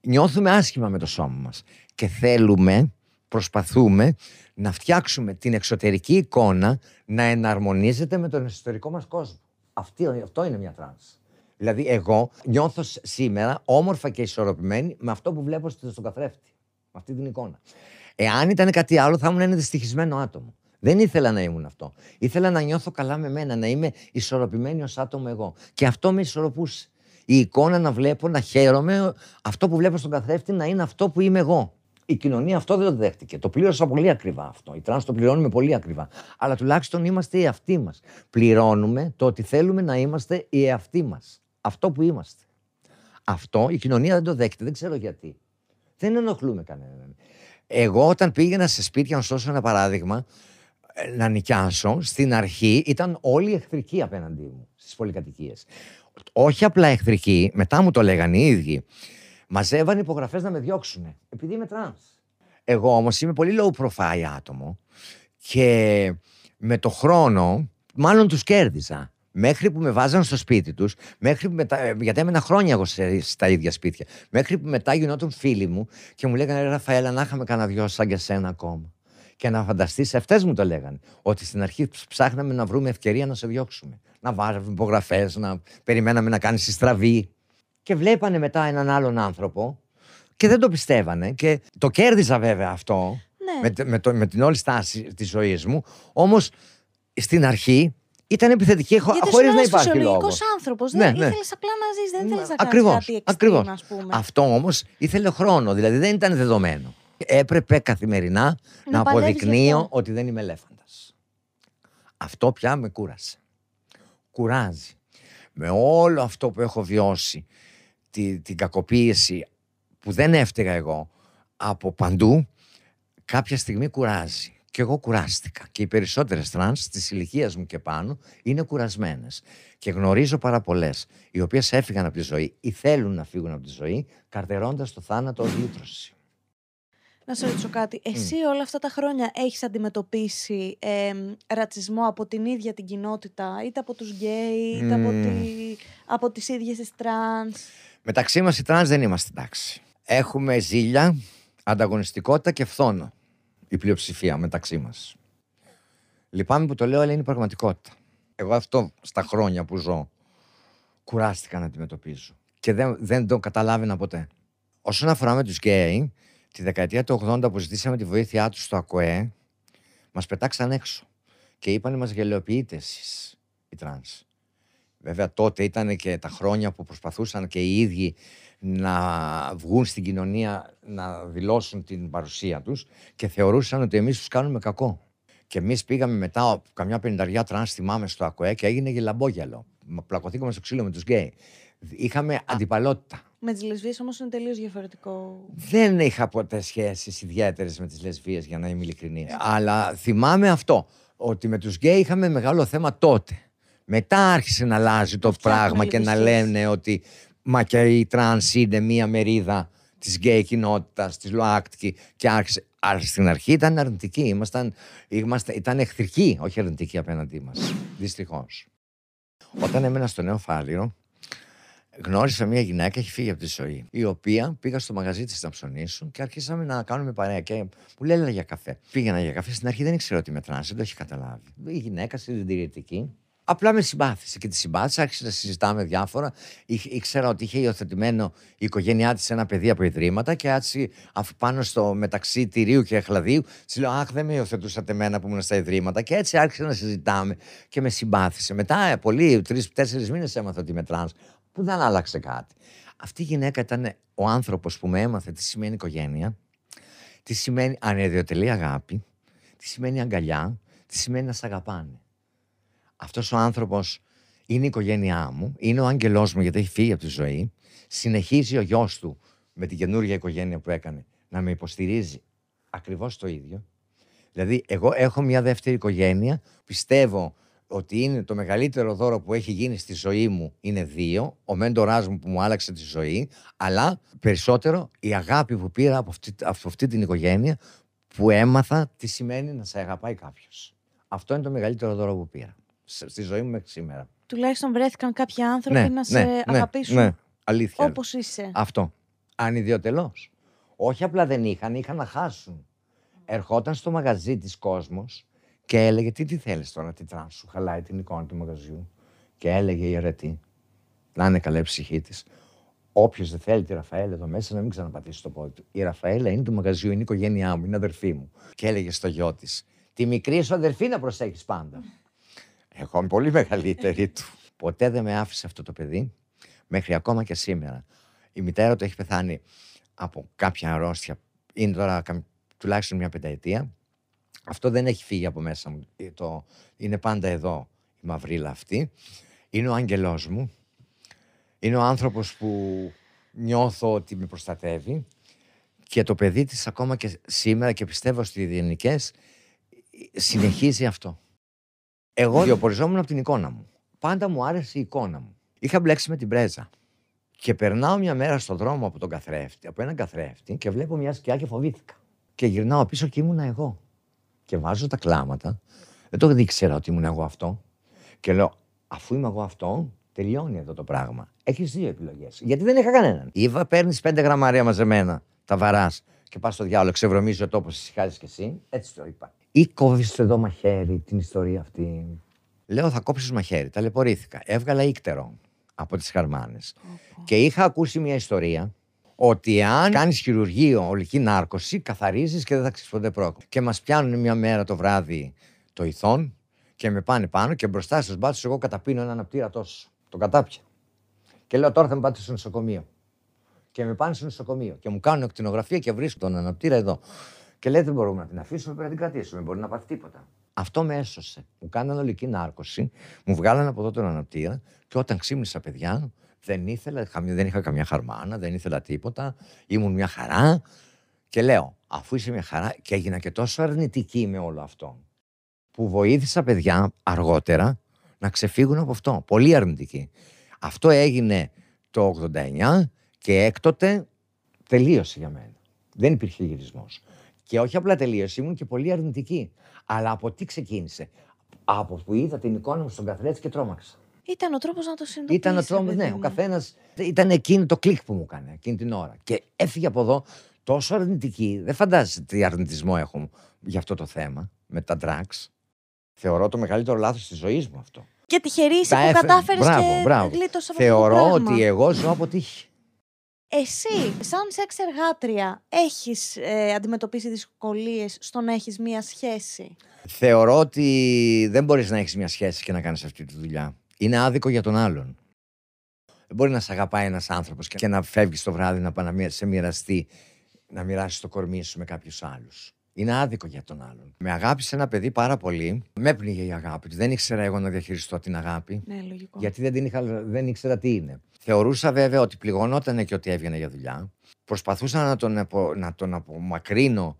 νιώθουμε άσχημα με το σώμα μας. Και θέλουμε, προσπαθούμε να φτιάξουμε την εξωτερική εικόνα να εναρμονίζεται με τον εσωτερικό μας κόσμο. Αυτή, αυτό είναι μια τρανς. Δηλαδή, εγώ νιώθω σήμερα όμορφα και ισορροπημένη με αυτό που βλέπω στον καθρέφτη. Με αυτή την εικόνα. Εάν ήταν κάτι άλλο, θα ήμουν ένα δυστυχισμένο άτομο. Δεν ήθελα να ήμουν αυτό. Ήθελα να νιώθω καλά με μένα, να είμαι ισορροπημένη ως άτομο εγώ. Και αυτό με ισορροπούσε. Η εικόνα να βλέπω, να χαίρομαι, αυτό που βλέπω στον καθρέφτη να είναι αυτό που είμαι εγώ. Η κοινωνία αυτό δεν το δέχτηκε. Το πλήρωσα πολύ ακριβά αυτό. Οι τρανς το πληρώνουμε πολύ ακριβά. Αλλά τουλάχιστον είμαστε οι εαυτοί μας. Πληρώνουμε το ότι θέλουμε να είμαστε οι εαυτοί μας. Αυτό που είμαστε. Αυτό η κοινωνία δεν το δέχεται. Δεν ξέρω γιατί. Δεν ενοχλούμε κανέναν. Εγώ όταν πήγαινα σε σπίτια, να σου πω ένα παράδειγμα, ε, να νοικιάσω, στην αρχή ήταν όλοι εχθρικοί απέναντί μου στις πολυκατοικίες. Όχι απλά εχθρικοί, μετά μου το λέγανε οι ίδιοι. Μαζεύαν υπογραφές να με διώξουν, επειδή είμαι τρανς. Εγώ όμως είμαι πολύ low profile άτομο και με το χρόνο, μάλλον τους κέρδιζα. Μέχρι που με βάζαν στο σπίτι τους, μέχρι που μετά, ε, γιατί έμενα χρόνια εγώ στα ίδια σπίτια. Μέχρι που μετά γινόταν φίλοι μου και μου λέγανε Ραφαέλα, να είχαμε κανένα δυο σαν και σένα ακόμα. Και να φανταστείς, αυτές μου το λέγανε. Ότι στην αρχή ψάχναμε να βρούμε ευκαιρία να σε διώξουμε. Να βάζουμε υπογραφές, να περιμέναμε να κάνεις στραβή. Και βλέπανε μετά έναν άλλον άνθρωπο και δεν το πιστεύανε. Και το κέρδιζα βέβαια αυτό ναι. με, με, το, με την όλη στάση της ζωής μου. Όμως στην αρχή ήταν επιθετική χωρίς να υπάρχει λόγος. Είσαι άνθρωπος. Ναι, δεν ναι. ήθελες απλά να ζεις, δεν ήθελε να κάνεις κάτι ακριβώς. πούμε. Αυτό όμως ήθελε χρόνο, δηλαδή δεν ήταν δεδομένο. Έπρεπε καθημερινά να, να αποδεικνύω ότι δεν είμαι ελέφαντας. Αυτό πια με κούρασε. Κουράζει. Με όλο αυτό που έχω βιώσει, τη, την κακοποίηση που δεν έφταιγα εγώ από παντού, κάποια στιγμή κουράζει. Και εγώ κουράστηκα. Και οι περισσότερες τρανς της ηλικίας μου και πάνω είναι κουρασμένες. Και γνωρίζω πάρα πολλές, οι οποίες έφυγαν από τη ζωή ή θέλουν να φύγουν από τη ζωή, καρτερώντας το θάνατο ως λύτρωση. Να σε ρωτήσω κάτι. Εσύ όλα αυτά τα χρόνια έχεις αντιμετωπίσει ε, ρατσισμό από την ίδια την κοινότητα, είτε από τους γκέι, είτε από, τη, από τις ίδιες τις τρανς; Μεταξύ μας οι τρανς δεν είμαστε εντάξει. Έχουμε ζήλια, ανταγωνιστικότητα και φθόνο η πλειοψηφία μεταξύ μας. Λυπάμαι που το λέω, αλλά είναι η πραγματικότητα. Εγώ αυτό στα χρόνια που ζω κουράστηκα να αντιμετωπίζω. Και δεν, δεν το καταλάβαινα ποτέ. Όσον αφορά με τους γκέι, τη δεκαετία του 80 που ζητήσαμε τη βοήθειά τους στο ΑΚΟΕ, μας πετάξαν έξω. Και είπαν μας γελιοποιείτε εσείς οι τρανς. Βέβαια τότε ήταν και τα χρόνια που προσπαθούσαν και οι ίδιοι να βγουν στην κοινωνία να δηλώσουν την παρουσία τους και θεωρούσαν ότι εμείς τους κάνουμε κακό. Και εμείς πήγαμε μετά καμιά πενταριά τρανς, θυμάμαι στο ΑΚΟΕ και έγινε κωλομπόγελο. Πλακωθήκαμε στο ξύλο με τους γκέι. Είχαμε αντιπαλότητα. Με τις λεσβίες όμως είναι τελείως διαφορετικό. Δεν είχα ποτέ σχέσεις ιδιαίτερες με τις λεσβίες, για να είμαι ειλικρινής. Αλλά θυμάμαι αυτό. Ότι με τους γκέι είχαμε μεγάλο θέμα τότε. Μετά άρχισε να αλλάζει το πράγμα και να λένε ότι μα και οι τρανς είναι μία μερίδα της γκέι κοινότητας, της ΛΟΑΤΚΙ και άρχισε. Αλλά στην αρχή ήταν αρνητική. Ήμασταν, είμαστε, ήταν εχθρική, όχι αρνητική απέναντί μας. Δυστυχώς. Όταν έμενα στο Νέο Φάληρο, γνώρισα μια γυναίκα, έχει φύγει από τη ζωή, η οποία πήγα στο μαγαζί της να ψωνίσω και αρχίσαμε να κάνουμε παρέα. Και μου λέει για καφέ. Πήγαινα για καφέ. Στην αρχή δεν ήξερα ότι είμαι τρανς, δεν το έχει καταλάβει. Η γυναίκα συντηρητική Απλά με συμπάθησε και τη συμπάθησα, άρχισε να συζητάμε διάφορα. Ήξερα ότι είχε υιοθετημένο η οικογένειά της ένα παιδί από ιδρύματα και έτσι, αφού πάνω στο μεταξύ τυρού και αχλαδίου, της λέω: Αχ, δεν με υιοθετούσατε εμένα που ήμουν στα ιδρύματα. Και έτσι άρχισε να συζητάμε και με συμπάθησε. Μετά, ε, πολύ, τρεις-τέσσερις μήνες έμαθα ότι είμαι τρανς, που δεν άλλαξε κάτι. Αυτή η γυναίκα ήταν ο άνθρωπος που με έμαθε τι σημαίνει οικογένεια, τι σημαίνει ανιδιοτελή αγάπη, τι σημαίνει αγκαλιά, τι σημαίνει να σε αγαπάνε αυτός ο άνθρωπος είναι η οικογένειά μου, είναι ο άγγελός μου γιατί έχει φύγει από τη ζωή, συνεχίζει ο γιος της με την καινούργια οικογένεια που έκανε να με υποστηρίζει ακριβώς το ίδιο. Δηλαδή, εγώ έχω μια δεύτερη οικογένεια, πιστεύω ότι είναι το μεγαλύτερο δώρο που έχει γίνει στη ζωή μου είναι δύο, ο μέντοράς μου που μου άλλαξε τη ζωή, αλλά περισσότερο η αγάπη που πήρα από αυτή, από αυτή την οικογένεια που έμαθα τι σημαίνει να σε αγαπάει κάποιος. Αυτό είναι το μεγαλύτερο δώρο που πήρα στη ζωή μου μέχρι σήμερα. Τουλάχιστον βρέθηκαν κάποιοι άνθρωποι ναι, να ναι, σε ναι, αγαπήσουν. Ναι, αλήθεια. Όπως είσαι. Αυτό. Ανιδιοτελώ. Όχι απλά δεν είχαν, είχαν να χάσουν. Ερχόταν στο μαγαζί της κόσμος και έλεγε: Τι, τι θέλεις τώρα, τι τραν σου, χαλάει την εικόνα του μαγαζιού. Και έλεγε η αιρετή, να είναι καλά η ψυχή της. Όποιος δεν θέλει τη Ραφαέλα εδώ μέσα να μην ξαναπατήσει το πόδι του. Η Ραφαέλα είναι του μαγαζιού, είναι η οικογένειά μου, είναι αδερφή μου. Και έλεγε στο γιο της: Τη μικρή σου αδερφή να προσέχεις πάντα. Εγώ είμαι πολύ μεγαλύτερη του. Ποτέ δεν με άφησε αυτό το παιδί, μέχρι ακόμα και σήμερα. Η μητέρα του έχει πεθάνει από κάποια αρρώστια. Είναι τώρα τουλάχιστον μια πενταετία. Αυτό δεν έχει φύγει από μέσα μου. Ε, το, είναι πάντα εδώ η μαυρίλα αυτή. Είναι ο άγγελός μου. Είναι ο άνθρωπος που νιώθω ότι με προστατεύει. Και το παιδί της ακόμα και σήμερα και πιστεύω στις διενικές συνεχίζει αυτό. Εγώ διοποριζόμουν από την εικόνα μου. Πάντα μου άρεσε η εικόνα μου. Είχα μπλέξει με την πρέζα. Και περνάω μια μέρα στον δρόμο από τον καθρέφτη, από έναν καθρέφτη και βλέπω μια σκιά και φοβήθηκα. Και γυρνάω πίσω και ήμουν εγώ. Και βάζω τα κλάματα. Δεν το ήξερα ότι ήμουν εγώ αυτό. Και λέω, αφού είμαι εγώ αυτό, τελειώνει εδώ το πράγμα. Έχεις δύο επιλογές. Γιατί δεν είχα κανέναν. Ήβα, παίρνεις πέντε γραμμάρια μαζεμένα, τα βαράς και πας στο διάλογο, ξεβρωμίζει ο τόπο, ησυχάζεις κι εσύ. Έτσι το είπα ή κόβεις εδώ μαχαίρι την ιστορία αυτή; Λέω θα κόψεις μαχαίρι. Ταλαιπωρήθηκα. Έβγαλα ύκτερο από τις χαρμάνες. Και είχα ακούσει μια ιστορία ότι αν κάνεις χειρουργείο ολική νάρκωση, καθαρίζεις και δεν θα ξεσποντέ πρόκο. Και μας πιάνουν μια μέρα το βράδυ το ηθόν και με πάνε πάνω και μπροστά στου μπάτσου εγώ καταπίνω ένα αναπτήρα τόσο. Το κατάπια. Και λέω τώρα θα με πάτε στο νοσοκομείο. Και με πάνε στο νοσοκομείο και μου κάνουν εκτινογραφία και βρίσκω τον αναπτήρα εδώ. Και λέει δεν μπορούμε να την αφήσουμε, πρέπει να την κρατήσουμε. Μπορεί να πάθει τίποτα. Αυτό με έσωσε. Μου κάνανε ολική νάρκωση, μου βγάλανε από εδώ τον αναπτήρα και όταν ξύπνησα, παιδιά, δεν ήθελα, δεν είχα καμιά χαρμάνα, δεν ήθελα τίποτα. Ήμουν μια χαρά. Και λέω, αφού είσαι μια χαρά, και έγινα και τόσο αρνητική με όλο αυτό, που βοήθησα παιδιά αργότερα να ξεφύγουν από αυτό. Πολύ αρνητική. Αυτό έγινε το 89 και έκτοτε τελείωσε για μένα. Δεν υπήρχε γυρισμός. Και όχι απλά τελείωσε, ήμουν και πολύ αρνητική. Αλλά από τι ξεκίνησε; Από που είδα την εικόνα μου στον καθρέφτη και τρόμαξα. Ήταν ο τρόπος να το συνειδητοποιήσεις. Ήταν ο τρόπος, ναι. Ο καθένα. Ήταν εκείνη το κλικ που μου έκανε εκείνη την ώρα. Και έφυγε από εδώ τόσο αρνητική. Δεν φαντάζεσαι τι αρνητισμό έχω για αυτό το θέμα με τα drugs. Θεωρώ το μεγαλύτερο λάθος της ζωής μου αυτό. Και τυχερή που κατάφερες και μπράβο. από Θεωρώ ότι εγώ ζω από τύχη. Εσύ, σαν σεξ εργάτρια, έχεις ε, αντιμετωπίσει δυσκολίες στο να έχεις μία σχέση; Θεωρώ ότι δεν μπορείς να έχεις μία σχέση και να κάνεις αυτή τη δουλειά. Είναι άδικο για τον άλλον. Δεν μπορεί να σε αγαπάει ένας άνθρωπος και να φεύγεις το βράδυ να πάει να σε μοιραστεί, να μοιράσεις το κορμί σου με κάποιους άλλους. Είναι άδικο για τον άλλον. Με αγάπησε ένα παιδί πάρα πολύ. Με έπνιγε η αγάπη του. Δεν ήξερα εγώ να διαχειριστώ την αγάπη. Ναι, λογικό. Γιατί δεν, την είχα, δεν ήξερα τι είναι. Θεωρούσα βέβαια ότι πληγωνόταν και ότι έβγαινε για δουλειά. Προσπαθούσα να τον, να τον απομακρύνω.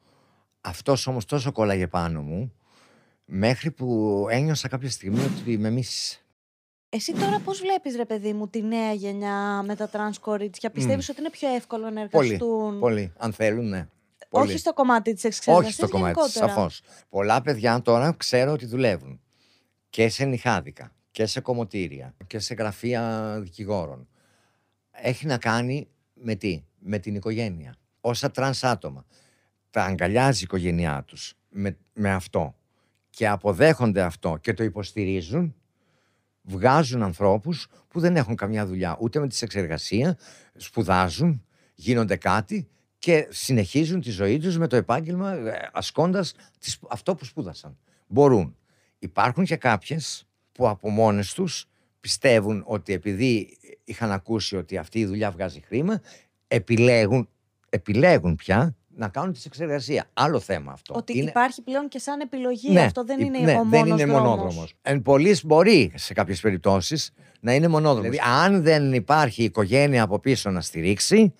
Αυτός όμως τόσο κόλλαγε πάνω μου. Μέχρι που ένιωσα κάποια στιγμή ότι με μίσησε. Εσύ τώρα πώς βλέπεις ρε παιδί μου τη νέα γενιά με τα τρανς κορίτσια; Πιστεύεις ότι είναι πιο εύκολο να εργαστούν; Πολύ, πολύ. Αν θέλουν, ναι. Πολύ. Όχι στο κομμάτι της εξέλιξης. Όχι στο κομμάτι της, σαφώς. Πολλά παιδιά τώρα ξέρω ότι δουλεύουν. Και σε νυχάδικα, και σε κομμωτήρια, και σε γραφεία δικηγόρων. Έχει να κάνει με τι, με την οικογένεια. Όσα τρανς άτομα τα αγκαλιάζει η οικογένειά τους με, με αυτό και αποδέχονται αυτό και το υποστηρίζουν, βγάζουν ανθρώπους που δεν έχουν καμιά δουλειά ούτε με τη σεξεργασία, σπουδάζουν, γίνονται κάτι και συνεχίζουν τη ζωή τους με το επάγγελμα ε, ασκώντας αυτό που σπούδασαν. Μπορούν. Υπάρχουν και κάποιες που από μόνες τους πιστεύουν ότι επειδή είχαν ακούσει ότι αυτή η δουλειά βγάζει χρήμα, επιλέγουν, επιλέγουν πια να κάνουν τη εξεργασία. Άλλο θέμα αυτό. Ότι είναι... υπάρχει πλέον και σαν επιλογή. Ναι, αυτό δεν είναι ναι, ο δεν είναι μονόδρομος. Εν πολλής μπορεί σε κάποιες περιπτώσεις να είναι μονόδρομος. Δηλαδή αν δεν υπάρχει οικογένεια από πίσω να στηρίξει,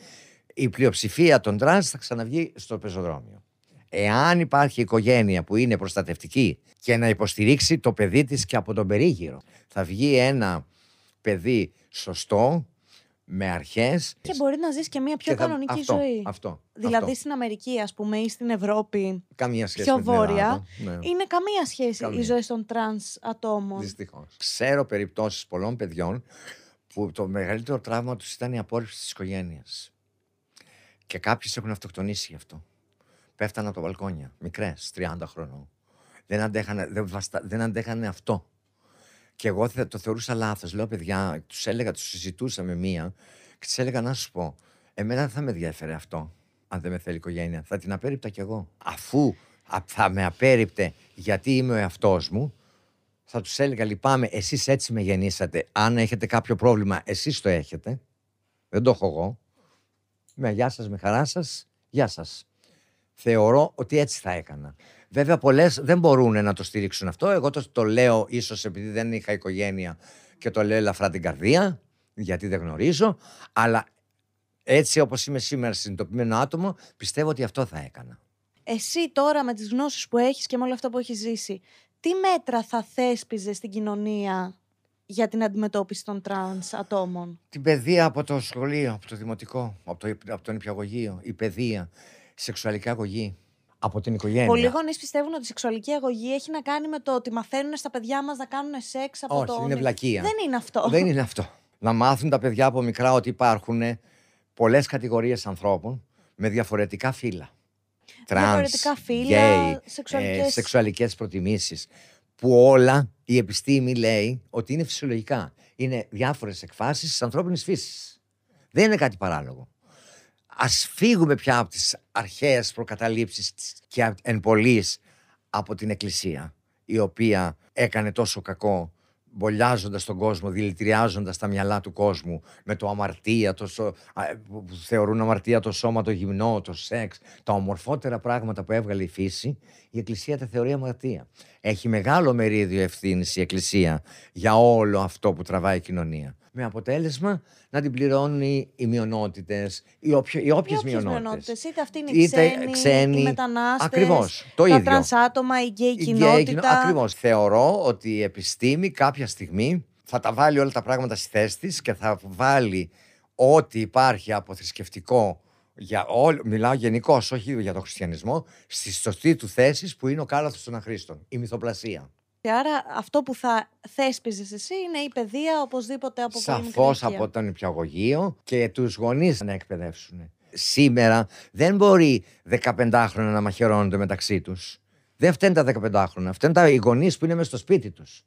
η πλειοψηφία των τρανς θα ξαναβγεί στο πεζοδρόμιο. Εάν υπάρχει οικογένεια που είναι προστατευτική και να υποστηρίξει το παιδί της και από τον περίγυρο, θα βγει ένα παιδί σωστό, με αρχές. Και μπορεί να ζεις και μια πιο κανονική αυτό, ζωή. Αυτό. Δηλαδή αυτό. στην Αμερική, ας πούμε, ή στην Ευρώπη. Καμία σχέση πιο με βόρεια. ναι. Είναι καμία σχέση καμία. οι ζωές των τρανς ατόμων. Δυστυχώς. Ξέρω περιπτώσεις πολλών παιδιών που το μεγαλύτερο τραύμα τους ήταν η απόρριψη της οικογένειας. Και κάποιες έχουν αυτοκτονήσει γι' αυτό. Πέφτανε από τα μπαλκόνια, μικρές, 30 χρονών. Δεν αντέχανε, δεν, βαστά, δεν αντέχανε αυτό. Και εγώ το θεωρούσα λάθος. Λέω, παιδιά, τους έλεγα, τους συζητούσα με μία και τη έλεγα να σου πω, εμένα δεν θα με ενδιέφερε αυτό, αν δεν με θέλει η οικογένεια. Θα την απέριπτα κι εγώ. Αφού θα με απέριπτε γιατί είμαι ο εαυτός μου, θα τους έλεγα, λυπάμαι, εσείς έτσι με γεννήσατε. Αν έχετε κάποιο πρόβλημα, εσείς το έχετε. Δεν το έχω εγώ. Με γεια σας, με χαρά σας, γεια σας. Θεωρώ ότι έτσι θα έκανα. Βέβαια, πολλές δεν μπορούν να το στηρίξουν αυτό. Εγώ το, το λέω ίσως επειδή δεν είχα οικογένεια και το λέω ελαφρά την καρδία, γιατί δεν γνωρίζω. Αλλά έτσι όπως είμαι σήμερα συνειδητοποιημένο άτομο, πιστεύω ότι αυτό θα έκανα. Εσύ τώρα με τις γνώσεις που έχεις και με όλο αυτό που έχεις ζήσει, τι μέτρα θα θέσπιζες στην κοινωνία για την αντιμετώπιση των τρανς ατόμων; Την παιδεία από το σχολείο, από το δημοτικό, από, το, από το νηπιαγωγείο, η παιδεία, σεξουαλική αγωγή από την οικογένεια; Πολλοί γονείς πιστεύουν ότι η σεξουαλική αγωγή έχει να κάνει με το ότι μαθαίνουν στα παιδιά μας να κάνουν σεξ από Όχι, το. είναι βλακεία. Δεν είναι αυτό. Δεν είναι αυτό. Να μάθουν τα παιδιά από μικρά ότι υπάρχουν πολλές κατηγορίες ανθρώπων με διαφορετικά φύλλα. Τρανς, Διαφορετικά φύλλα, γκέι, σεξουαλικές... ε, σεξουαλικές προτιμήσεις. Που όλα η επιστήμη λέει ότι είναι φυσιολογικά. Είναι διάφορες εκφάσεις της ανθρώπινης φύσης. Δεν είναι κάτι παράλογο. Ας φύγουμε πια από τις αρχαίες προκαταλήψεις της και εν πολλής από την Εκκλησία, η οποία έκανε τόσο κακό μπολιάζοντας τον κόσμο, δηλητηριάζοντας τα μυαλά του κόσμου με το αμαρτία, το σω... που θεωρούν αμαρτία το σώμα, το γυμνό, το σεξ, τα ομορφότερα πράγματα που έβγαλε η φύση, η Εκκλησία τα θεωρεί αμαρτία. Έχει μεγάλο μερίδιο ευθύνης η Εκκλησία για όλο αυτό που τραβάει η κοινωνία. Με αποτέλεσμα να την πληρώνουν οι μειονότητες, οι, όποιο, οι όποιες μειονότητες. Είτε αυτοί είναι οι ξένοι, ξένοι, οι μετανάστες. Ακριβώς. Το τα ίδιο. τρανς άτομα, η γκέι Η κοινότητα. Ακριβώς. Θεωρώ ότι η επιστήμη κάποια στιγμή θα τα βάλει όλα τα πράγματα στη θέση της και θα βάλει ό,τι υπάρχει από θρησκευτικό. Για όλο, μιλάω γενικώς, όχι για τον χριστιανισμό, στη σωστή του θέση που είναι ο κάλαθος των αχρήστων, η μυθοπλασία. Άρα αυτό που θα θέσπιζες εσύ είναι η παιδεία οπωσδήποτε από πολύ μικρή Σαφώς ηλικία. από τον υπηαγωγείο και τους γονείς να εκπαιδεύσουν. Σήμερα δεν μπορεί 15 χρόνια να μαχαιρώνονται μεταξύ τους. Δεν φταίνουν τα 15 χρόνια. Φταίνουν τα οι γονείς που είναι μέσα στο σπίτι τους.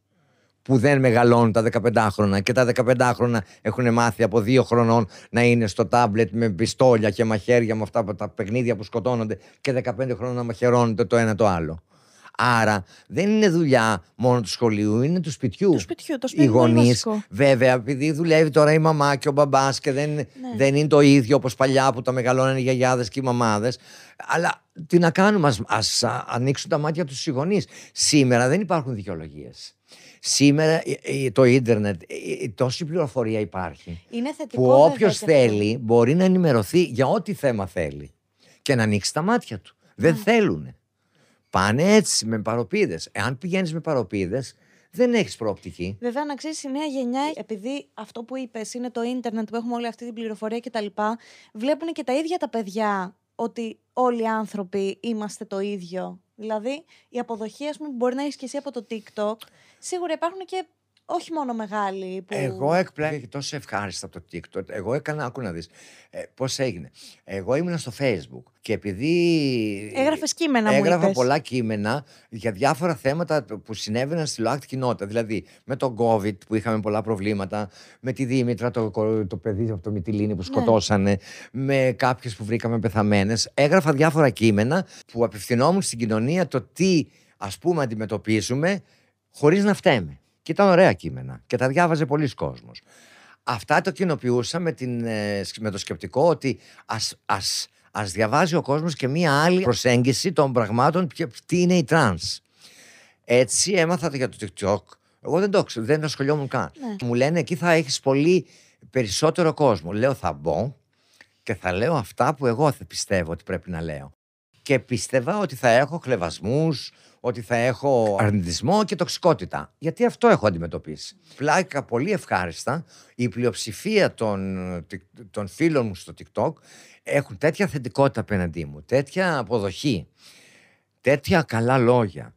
Που δεν μεγαλώνουν τα 15 χρόνια και τα 15 χρόνια έχουν μάθει από δύο χρονών να είναι στο τάμπλετ με πιστόλια και μαχαίρια με αυτά τα παιχνίδια που σκοτώνονται και 15 χρόνια να μαχαιρώνονται το ένα το άλλο. Άρα δεν είναι δουλειά μόνο του σχολείου, είναι του σπιτιού. Του σπιτιού, το σπίτι Οι είναι πολύ γονείς, βασικό. βέβαια, επειδή δουλεύει τώρα η μαμά και ο μπαμπάς και δεν, Ναι. δεν είναι το ίδιο όπως παλιά που τα μεγαλώνανε οι γιαγιάδες και οι μαμάδες. Αλλά τι να κάνουμε, ας, ας α, ανοίξουν τα μάτια τους οι γονείς. Σήμερα δεν υπάρχουν δικαιολογίες. Σήμερα ε, ε, το ίντερνετ, ε, ε, τόση πληροφορία υπάρχει Είναι θετικό. που βέβαια, όποιος και αυτό. θέλει μπορεί να ενημερωθεί για ό,τι θέμα θέλει και να ανοίξει τα μάτια του. Δεν θέλουν. Πάνε έτσι με παροπίδες. Εάν πηγαίνεις με παροπίδες, δεν έχεις προοπτική. Βέβαια, να ξέρεις, η νέα γενιά, επειδή αυτό που είπες είναι το ίντερνετ που έχουμε όλη αυτή την πληροφορία κτλ., βλέπουν και τα ίδια τα παιδιά ότι όλοι οι άνθρωποι είμαστε το ίδιο. Δηλαδή, η αποδοχή, ας πούμε, που μπορεί να έχεις και εσύ από το TikTok, σίγουρα υπάρχουν και όχι μόνο μεγάλοι. Που... Εγώ εκπλάγει τόσο ευχάριστα από το TikTok. Εγώ έκανα, άκου να δεις, ε, πώς έγινε. Εγώ ήμουν στο Facebook και επειδή... Έγραφες κείμενα, μου Έγραφα είπες. πολλά κείμενα για διάφορα θέματα που συνέβαιναν στη ΛΟΑΚΤ κοινότητα. Δηλαδή με τον COVID που είχαμε πολλά προβλήματα, με τη Δήμητρα, το, κο- το παιδί από το Μυτιλίνη που Ναι. σκοτώσανε, με κάποιες που βρήκαμε πεθαμένες. Έγραφα διάφορα κείμενα που απευθυνόμουν στην κοινωνία το τι ας πούμε αντιμετωπίζουμε χωρίς να φταίμε. Και ήταν ωραία κείμενα και τα διάβαζε πολλοί κόσμος. Αυτά το κοινοποιούσα με, την, ε, σκ- με το σκεπτικό ότι ας, ας, ας διαβάζει ο κόσμος και μία άλλη προσέγγιση των πραγμάτων ποια- τι είναι η τρανς. Έτσι έμαθα για το TikTok. Εγώ δεν το ξέρω, δεν ασχολιόμουν καν. Ναι. Μου λένε εκεί θα έχεις πολύ περισσότερο κόσμο. Λέω θα μπω και θα λέω αυτά που εγώ θα πιστεύω ότι πρέπει να λέω. Και πίστευα ότι θα έχω χλευασμούς, ότι θα έχω αρνητισμό και τοξικότητα. Γιατί αυτό έχω αντιμετωπίσει. Πλάκα πολύ ευχάριστα. Η πλειοψηφία των, των φίλων μου στο TikTok έχουν τέτοια θετικότητα απέναντί μου, τέτοια αποδοχή, τέτοια καλά λόγια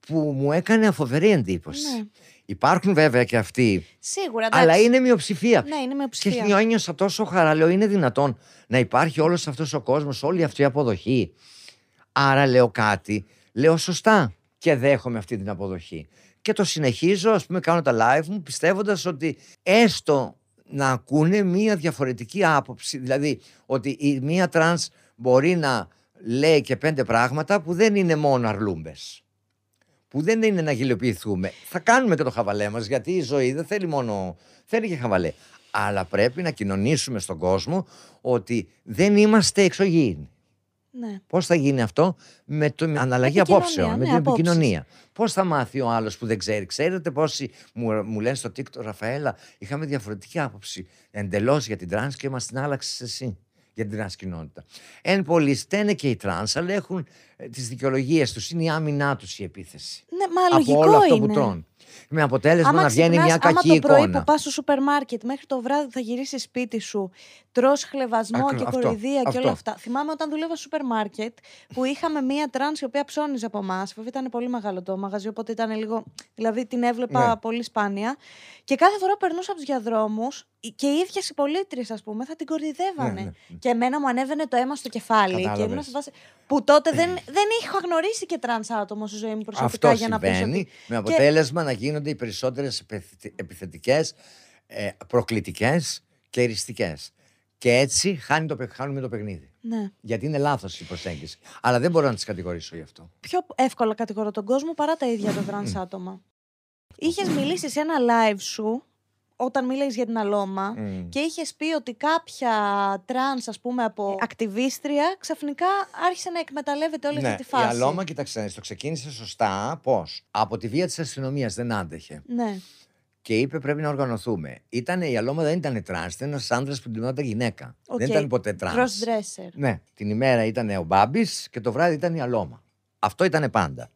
που μου έκανε φοβερή εντύπωση. Ναι. Υπάρχουν βέβαια και αυτοί, Σίγουρα. εντάξει. αλλά είναι μειοψηφία. Ναι, είναι με Και ψηφία. νιώσα τόσο χαρά. Λέω, είναι δυνατόν να υπάρχει όλος αυτός ο κόσμος, όλη αυτή η αποδοχή. Άρα λέω κάτι, λέω σωστά και δέχομαι αυτή την αποδοχή. Και το συνεχίζω, ας πούμε, κάνω τα live μου πιστεύοντας ότι έστω να ακούνε μία διαφορετική άποψη. Δηλαδή, ότι η μία τρανς μπορεί να λέει και πέντε πράγματα που δεν είναι μόνο αρλούμπες που δεν είναι να γελιοποιηθούμε. Θα κάνουμε και το χαβαλέ μας, γιατί η ζωή δεν θέλει μόνο... Θέλει και χαβαλέ. Αλλά πρέπει να κοινωνήσουμε στον κόσμο ότι δεν είμαστε εξωγήινοι. Ναι. Πώς θα γίνει αυτό; Με την ανταλλαγή Επικοινωνία, απόψεων, με ναι, την απόψεις. επικοινωνία. Πώς θα μάθει ο άλλος που δεν ξέρει; Ξέρετε πόσοι μου, μου λένε στο TikTok, Ραφαέλα, είχαμε διαφορετική άποψη εντελώς για την τρανς και μας την άλλαξες εσύ για την τρανς κοινότητα. Εν πολλοίς φταίνε και οι τρανς, αλλά έχουν τις δικαιολογίες τους. Είναι η άμυνά τους η επίθεση. Ναι, μα από λογικό όλο αυτό είναι. που τρώνε. Με αποτέλεσμα Άμα να βγαίνει ξυπνάς, μια άμα κακή το πρωί εικόνα. που πας στο σούπερ μάρκετ μέχρι το βράδυ θα γυρίσεις σπίτι σου, τρως χλευασμό Ακρι- και αυτό, κοροϊδία και αυτό. όλα αυτά. Θυμάμαι όταν δούλευα στο σούπερ μάρκετ που είχαμε μία τρανς η οποία ψώνιζε από εμάς. Βέβαια ήταν πολύ μεγάλο το μαγαζί, οπότε ήταν λίγο. Δηλαδή την έβλεπα Ναι. πολύ σπάνια. Και κάθε φορά που περνούσα από τους διαδρόμους και οι ίδιες οι πωλήτριες, ας πούμε, θα την κοροϊδεύανε. Ναι, ναι. Και εμένα μου ανέβαινε το αίμα στο κεφάλι. Και Κατάλαβες. ήμουν σε φάση που τότε δεν, δεν είχα γνωρίσει και τρανς άτομο στη ζωή μου προσωπικά Αυτό για να πεις συμβαίνει ότι. με αποτέλεσμα να γίνονται οι περισσότερες επιθετη- επιθετικές, ε, προκλητικές και εριστικές. Και έτσι χάνει το, παι- χάνουμε το παιχνίδι. Ναι. Γιατί είναι λάθος η προσέγγιση. Αλλά δεν μπορώ να τις κατηγορήσω γι' αυτό. πιο εύκολα κατηγορώ τον κόσμο παρά τα ίδια τα τρανς άτομα. Είχες μιλήσει σε ένα live σου, όταν μίλαγες για την Αλόμα, Μμ. και είχες πει ότι κάποια τρανς, ας πούμε, από ακτιβίστρια, ξαφνικά άρχισε να εκμεταλλεύεται όλη ναι, αυτή τη φάση. η Αλόμα, κοίταξε, το ξεκίνησε σωστά. Πώς; Από τη βία της αστυνομίας δεν άντεχε. Ναι, Και είπε πρέπει να οργανωθούμε. Ήτανε, η Αλόμα δεν ήταν τρανς, ήταν ένας άντρας που την γυναίκα. Οκ. Δεν ήταν ποτέ τρανς. cross-dresser. Ναι, την ημέρα ήταν ο Μπάμπης και το βράδυ ήταν η Αλόμα. Αυτό ήταν πάντα.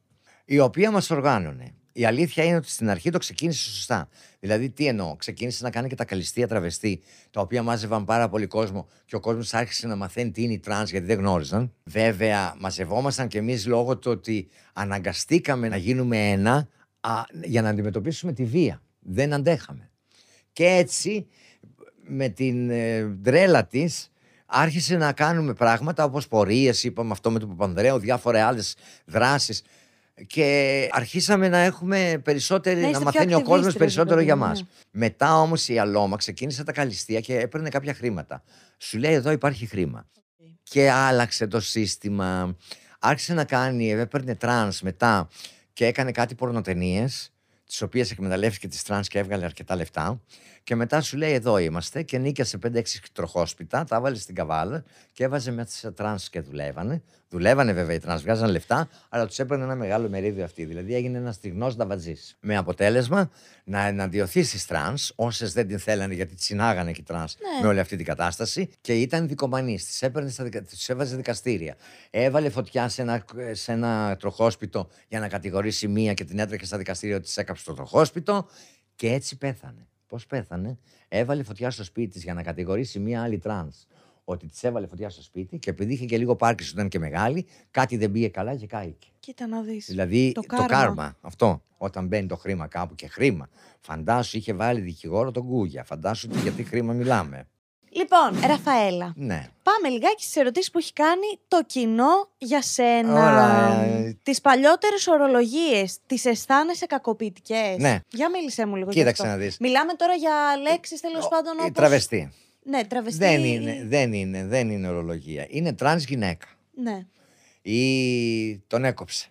Η οποία μας οργάνωνε. Η αλήθεια είναι ότι στην αρχή το ξεκίνησε σωστά. Δηλαδή, τι εννοώ, ξεκίνησε να κάνει και τα καλλιστεία τραβεστί, τα οποία μάζευαν πάρα πολύ κόσμο και ο κόσμος άρχισε να μαθαίνει τι είναι η τρανς γιατί δεν γνώριζαν. Βέβαια, μαζευόμασταν κι εμείς λόγω του ότι αναγκαστήκαμε να γίνουμε ένα α, για να αντιμετωπίσουμε τη βία. Δεν αντέχαμε. Και έτσι με την ε, ντρέλα της άρχισε να κάνουμε πράγματα όπως πορείες, είπαμε αυτό με τον Παπανδρέο, διάφορες άλλες δράσεις και αρχίσαμε να έχουμε περισσότερη, Να να, είστε πιο μαθαίνει ο κόσμος ακτιβίστρες, περισσότερο ρε για παιδί μου, μας. ναι. Μετά όμως η Αλώμα ξεκίνησε τα καλυστία και έπαιρνε κάποια χρήματα. Σου λέει εδώ υπάρχει χρήμα. Και άλλαξε το σύστημα. άρχισε να κάνει, έπαιρνε τρανς μετά και έκανε κάτι πορνοταινίες, τις οποίες εκμεταλλεύτηκε τις τρανς και έβγαλε αρκετά λεφτά. Και μετά σου λέει: Εδώ είμαστε και νοίκιασε 5-6 τροχόσπιτα, τα έβαλε στην Καβάλα και έβαζε μέσα σε τρανς και δουλεύανε. Δουλεύανε βέβαια οι τρανς, βγάζαν λεφτά, αλλά τους έπαιρνε ένα μεγάλο μερίδιο αυτή. Δηλαδή έγινε ένας στιγνός νταβατζής. Με αποτέλεσμα να εναντιωθεί στις τρανς, όσες δεν την θέλανε γιατί τις συνάγανε και οι τρανς Ναι. με όλη αυτή την κατάσταση και ήταν δικομανής. Τις έπαιρνε, στα δικα... τις έβαζε δικαστήρια. Έβαλε φωτιά σε ένα, σε ένα τροχόσπιτο για να κατηγορήσει μία και την έτρεχε στα δικαστήρια ότι της έκαψε το τροχόσπιτο και έτσι πέθανε. Πώς πέθανε, έβαλε φωτιά στο σπίτι της για να κατηγορήσει μία άλλη τρανς ότι της έβαλε φωτιά στο σπίτι και επειδή είχε και λίγο πάρκι ήταν και μεγάλη, κάτι δεν πήγε καλά και κάηκε. Κοίτα να δεις. Δηλαδή Το το, κάρμα. κάρμα. αυτό. Όταν μπαίνει το χρήμα κάπου και χρήμα. Φαντάσου είχε βάλει δικηγόρο τον Κούγια. Φαντάσου τι- γιατί χρήμα μιλάμε. Λοιπόν, Ραφαέλα, Ναι. πάμε λιγάκι στις ερωτήσεις που έχει κάνει το κοινό για σένα. Ωραία. Τις παλιότερες ορολογίες, τις αισθάνεσαι κακοποιητικές; Ναι. Για μίλησέ μου λίγο γι' Κοίταξε αυτό. να δεις. Μιλάμε τώρα για λέξεις τέλος πάντων Η όπως... τραβεστή. Ναι, τραβεστή. Δεν είναι, δεν, είναι, δεν είναι ορολογία. Είναι τρανς γυναίκα. Ναι. Ή τον έκοψε.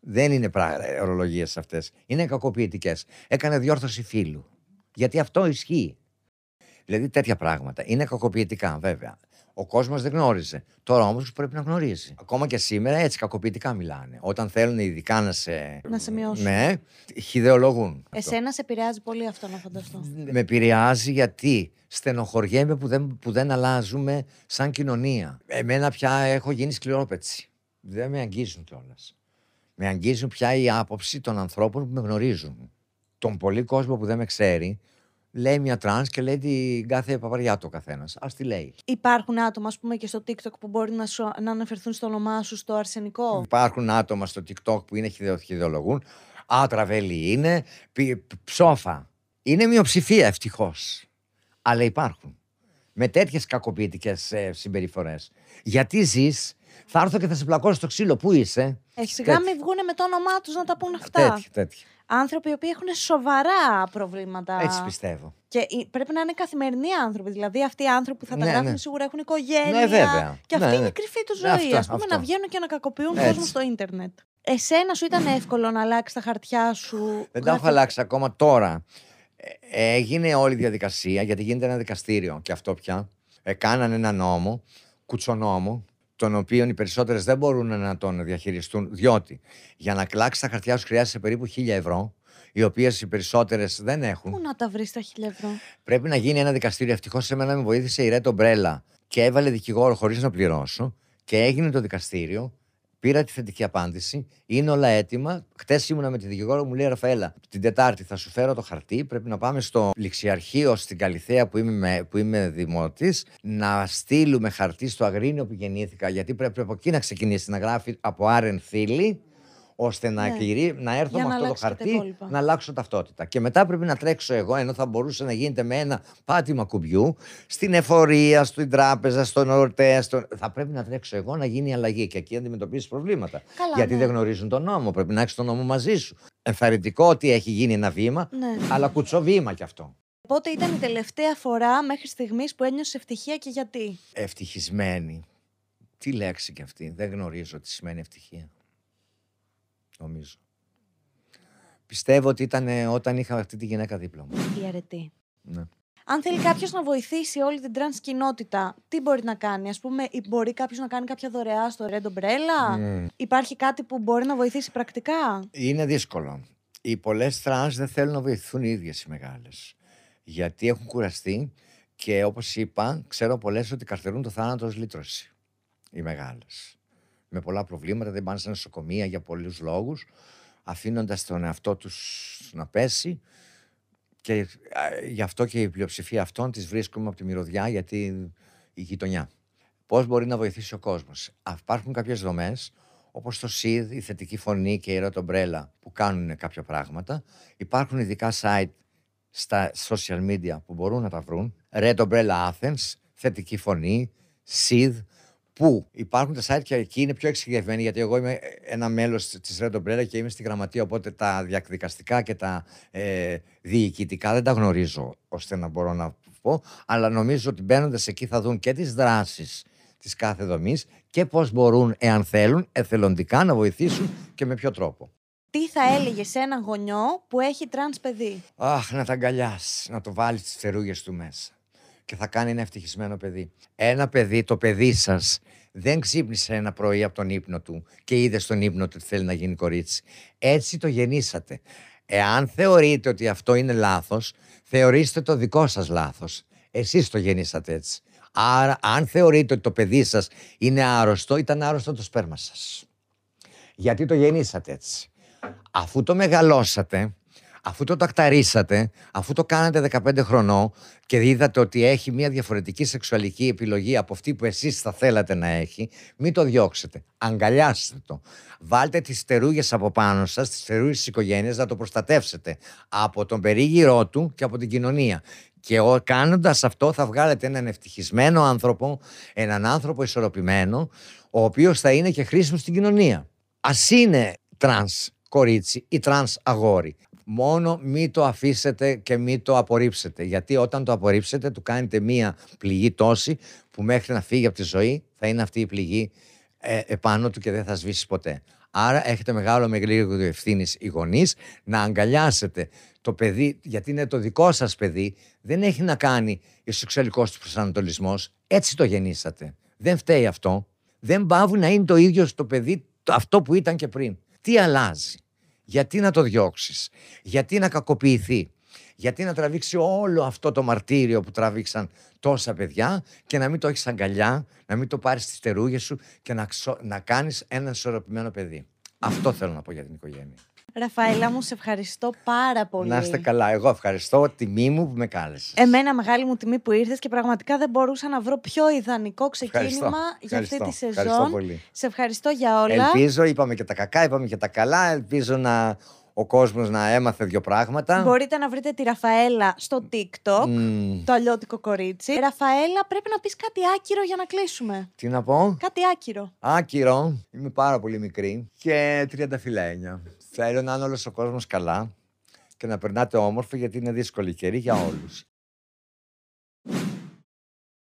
Δεν είναι ορολογίες αυτές. Είναι κακοποιητικές. Έκανε διόρθωση φίλου. Γιατί αυτό ισχύει. Δηλαδή τέτοια πράγματα. Είναι κακοποιητικά, βέβαια. Ο κόσμος δεν γνώριζε. Τώρα όμως πρέπει να γνωρίζει. Ακόμα και σήμερα έτσι κακοποιητικά μιλάνε. Όταν θέλουν ειδικά να σε. Να σε μειώσουν. Ναι, χιδεολογούν. αυτό. Εσένα σε επηρεάζει πολύ αυτό να φανταστώ. Με επηρεάζει γιατί στενοχωριέμαι που δεν, που δεν αλλάζουμε σαν κοινωνία. Εμένα πια έχω γίνει σκληρόπετσι. Δεν με αγγίζουν κιόλας. Με αγγίζουν πια η άποψη των ανθρώπων που με γνωρίζουν. Τον πολύ κόσμο που δεν με ξέρει, λέει μια τρανς και λέει την κάθε παπαριά του ο καθένας. Άντε λέει. Υπάρχουν άτομα, ας πούμε, και στο TikTok που μπορεί να, σου, να αναφερθούν στο όνομά σου στο αρσενικό; Υπάρχουν άτομα στο TikTok που είναι χιδε- χιδεολογούν. Α, τραβέλη είναι. πι- π- ψόφα. Είναι μειοψηφία ευτυχώς. Αλλά υπάρχουν. Με τέτοιες κακοποιητικές ε, συμπεριφορές. Γιατί ζεις, θα έρθω και θα σε πλακώσω στο ξύλο. Πού είσαι; Ε, σιγά τέτοια. μην βγούνε με το όνομά τους να τα πούν αυτά. Τέτοια, τέτοια. Άνθρωποι οι οποίοι έχουν σοβαρά προβλήματα. Έτσι πιστεύω. Και ε, πρέπει να είναι καθημερινοί άνθρωποι. Δηλαδή, αυτοί οι άνθρωποι που θα τα Ναι, γράφουν ναι. σίγουρα έχουν οικογένεια. Ναι, βέβαια. Και αυτή Ναι, είναι ναι. η κρυφή του Ναι, ζωή. αυτό, Α πούμε, αυτό. να βγαίνουν και να κακοποιούν Έτσι. κόσμο στο ίντερνετ. Εσένα σου ήταν εύκολο να αλλάξεις τα χαρτιά σου. Δεν τα γράφει- έχω αλλάξει ακόμα τώρα. Ε, έγινε όλη η διαδικασία γιατί γίνεται ένα δικαστήριο και αυτό πια. Ε, κάνανε ένα νόμο, κουτσονόμο, τον οποίο οι περισσότερες δεν μπορούν να τον διαχειριστούν, διότι για να κλάξεις τα χαρτιά σου χρειάζεσαι περίπου 1000 ευρώ, οι οποίες οι περισσότερες δεν έχουν. Πού να τα βρεις τα χίλια ευρώ; Πρέπει να γίνει ένα δικαστήριο. Ευτυχώς σε μένα με βοήθησε η Ρέτο Μπρέλα και έβαλε δικηγόρο χωρίς να πληρώσω και έγινε το δικαστήριο. Πήρα τη θετική απάντηση. Είναι όλα έτοιμα. Χτες ήμουνα με τη δικηγόρο, μου λέει Ραφαέλα, την Τετάρτη θα σου φέρω το χαρτί. Πρέπει να πάμε στο ληξιαρχείο στην Καλιθέα που είμαι, με- που είμαι δημότης, να στείλουμε χαρτί στο Αγρίνιο που γεννήθηκα. Γιατί πρέπει από εκεί να ξεκινήσει να γράφει από Άρεν Φίλη, ώστε να, Ναι. κληρεί- να έρθω Για με να αυτό το αλλάξει και τα χαρτί υπόλοιπα. να αλλάξω ταυτότητα. Και μετά πρέπει να τρέξω εγώ, ενώ θα μπορούσε να γίνεται με ένα πάτημα κουμπιού, στην εφορία, στην τράπεζα, στον ορτέ. στον- Θα πρέπει να τρέξω εγώ να γίνει η αλλαγή και εκεί αντιμετωπίσεις προβλήματα. Καλά, Γιατί ναι. δεν γνωρίζουν τον νόμο. Πρέπει να έχεις τον νόμο μαζί σου. Ενθαρρυντικό ότι έχει γίνει ένα βήμα, Ναι. αλλά κουτσοβήμα κι αυτό. Πότε ήταν η τελευταία φορά μέχρι στιγμής που ένιωσες ευτυχία και γιατί; Ευτυχισμένη. Τι λέξη κι αυτή. Δεν γνωρίζω τι σημαίνει ευτυχία. Νομίζω. Πιστεύω ότι ήταν ε, όταν είχα αυτή τη γυναίκα δίπλα μου. Η αρετή. Ναι. Αν θέλει κάποιος να βοηθήσει όλη την τρανς κοινότητα, τι μπορεί να κάνει. Α πούμε, ή μπορεί κάποιος να κάνει κάποια δωρεά στο Red Umbrella; Μμμ. Υπάρχει κάτι που μπορεί να βοηθήσει πρακτικά; Είναι δύσκολο. Οι πολλές τρανς δεν θέλουν να βοηθούν οι ίδιες οι μεγάλες. Γιατί έχουν κουραστεί και όπως είπα, ξέρω πολλές ότι καρτερούν το θάνατο ως λύτρωση. Οι μεγάλες. Με πολλά προβλήματα, δεν πάνε σε νοσοκομεία για πολλούς λόγους, αφήνοντας τον εαυτό τους να πέσει. Και α, γι' αυτό και η πλειοψηφία αυτών τις βρίσκουμε από τη μυρωδιά, γιατί η γειτονιά. Πώς μπορεί να βοηθήσει ο κόσμος. Υπάρχουν κάποιες δομές, όπως το SID, η θετική φωνή και η Red Umbrella, που κάνουν κάποια πράγματα. Υπάρχουν ειδικά site στα social media που μπορούν να τα βρουν. Red Umbrella Athens, θετική φωνή, SID, που υπάρχουν τα site και εκεί είναι πιο εξηγευμένοι, γιατί εγώ είμαι ένα μέλος της Red Umbrella και είμαι στη γραμματεία. Οπότε τα διακδικαστικά και τα ε, διοικητικά δεν τα γνωρίζω ώστε να μπορώ να πω. Αλλά νομίζω ότι μπαίνοντας εκεί θα δουν και τις δράσεις της κάθε δομής και πώς μπορούν, εάν θέλουν, εθελοντικά να βοηθήσουν και με ποιο τρόπο. Τι θα έλεγε σε έναν γονιό που έχει τρανς παιδί; Αχ, να τα αγκαλιάσει, να το βάλεις στις φτερούγες του μέσα. Και θα κάνει ένα ευτυχισμένο παιδί. Ένα παιδί, το παιδί σας, δεν ξύπνησε ένα πρωί από τον ύπνο του και είδε στον ύπνο του ότι θέλει να γίνει κορίτσι. Έτσι το γεννήσατε. Εάν θεωρείτε ότι αυτό είναι λάθος, θεωρήστε το δικό σας λάθος. Εσείς το γεννήσατε έτσι. Άρα, αν θεωρείτε ότι το παιδί σας είναι άρρωστο, ήταν άρρωστο το σπέρμα σας. Γιατί το γεννήσατε έτσι. Αφού το μεγαλώσατε, αφού το τακταρίσατε, αφού το κάνατε 15 χρονών και είδατε ότι έχει μια διαφορετική σεξουαλική επιλογή από αυτή που εσείς θα θέλατε να έχει, μην το διώξετε. Αγκαλιάστε το. Βάλτε τις στερούγες από πάνω σας, τις στερούγες της οικογένειας, να το προστατεύσετε από τον περίγυρό του και από την κοινωνία. Και ο, κάνοντας αυτό θα βγάλετε έναν ευτυχισμένο άνθρωπο, έναν άνθρωπο ισορροπημένο, ο οποίος θα είναι και χρήσιμος στην κοινωνία. Ας είναι τρανς κορίτσι ή τρανς αγόρι. Μόνο μη το αφήσετε και μη το απορρίψετε. Γιατί όταν το απορρίψετε, του κάνετε μία πληγή τόση που μέχρι να φύγει από τη ζωή θα είναι αυτή η πληγή ε, επάνω του και δεν θα σβήσει ποτέ. Άρα έχετε μεγάλο μεγαλύτερη ευθύνη οι γονείς να αγκαλιάσετε το παιδί, γιατί είναι το δικό σας παιδί, δεν έχει να κάνει ο σεξουαλικός του προσανατολισμός. Έτσι το γεννήσατε. Δεν φταίει αυτό. Δεν πάβει να είναι το ίδιο στο παιδί αυτό που ήταν και πριν. Τι αλλάζει; Γιατί να το διώξεις, Γιατί να κακοποιηθεί, Γιατί να τραβήξει όλο αυτό το μαρτύριο που τραβήξαν τόσα παιδιά και να μην το έχεις αγκαλιά, να μην το πάρεις στις στερούγες σου και να, να κάνεις ένα ισορροπημένο παιδί; Αυτό θέλω να πω για την οικογένεια. Ραφαέλα μου, σε ευχαριστώ πάρα πολύ. Να είστε καλά. Εγώ ευχαριστώ. Τιμή μου που με κάλεσες. Εμένα μεγάλη μου τιμή που ήρθες και πραγματικά δεν μπορούσα να βρω πιο ιδανικό ξεκίνημα για αυτή τη σεζόν. Ευχαριστώ πολύ. Σε ευχαριστώ για όλα. Ελπίζω, είπαμε και τα κακά, είπαμε και τα καλά. Ελπίζω να ο κόσμος να έμαθε δύο πράγματα. Μπορείτε να βρείτε τη Ραφαέλα στο TikTok, το αλλιώτικο κορίτσι. Ραφαέλα, πρέπει να πεις κάτι άκυρο για να κλείσουμε. Τι να πω; Κάτι άκυρο. Άκυρο. Είμαι πάρα πολύ μικρή και τριανταφυλένια. Θέλω να είναι όλος ο κόσμος καλά και να περνάτε όμορφα γιατί είναι δύσκολη καιρή για όλους.